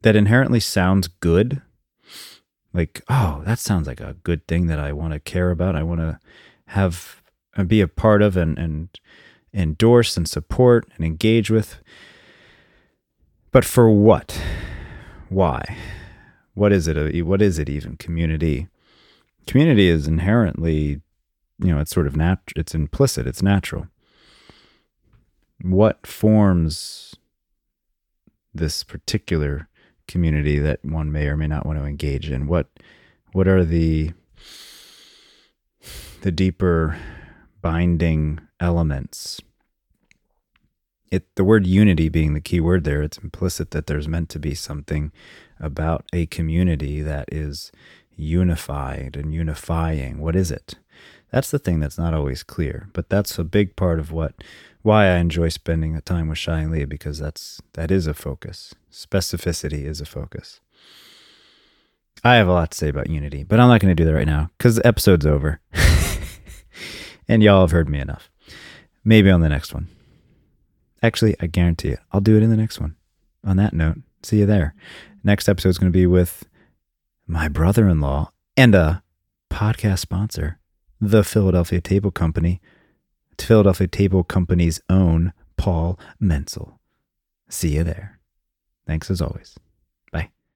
that inherently sounds good. Like, oh, that sounds like a good thing that I want to care about. I want to have uh, be a part of and, and endorse and support and engage with. But for what? Why? What is it? What is it even? Community. Community is inherently, you know, it's sort of nat. It's implicit. It's natural. What forms this particular community that one may or may not want to engage in? What what are the the deeper binding elements? It the word unity being the key word there, it's implicit that there's meant to be something about a community that is unified and unifying. What is it? That's the thing that's not always clear, but that's a big part of what why I enjoy spending the time with Shai and Leah because that's that is a focus. Specificity is a focus. I have a lot to say about Unity, but I'm not going to do that right now because the episode's over. and y'all have heard me enough. Maybe on the next one. Actually, I guarantee it. I'll do it in the next one. On that note, see you there. Next episode is going to be with my brother in law and a podcast sponsor, the Philadelphia Table Company Philadelphia Table Company's own Paul Menzel. See you there. Thanks as always.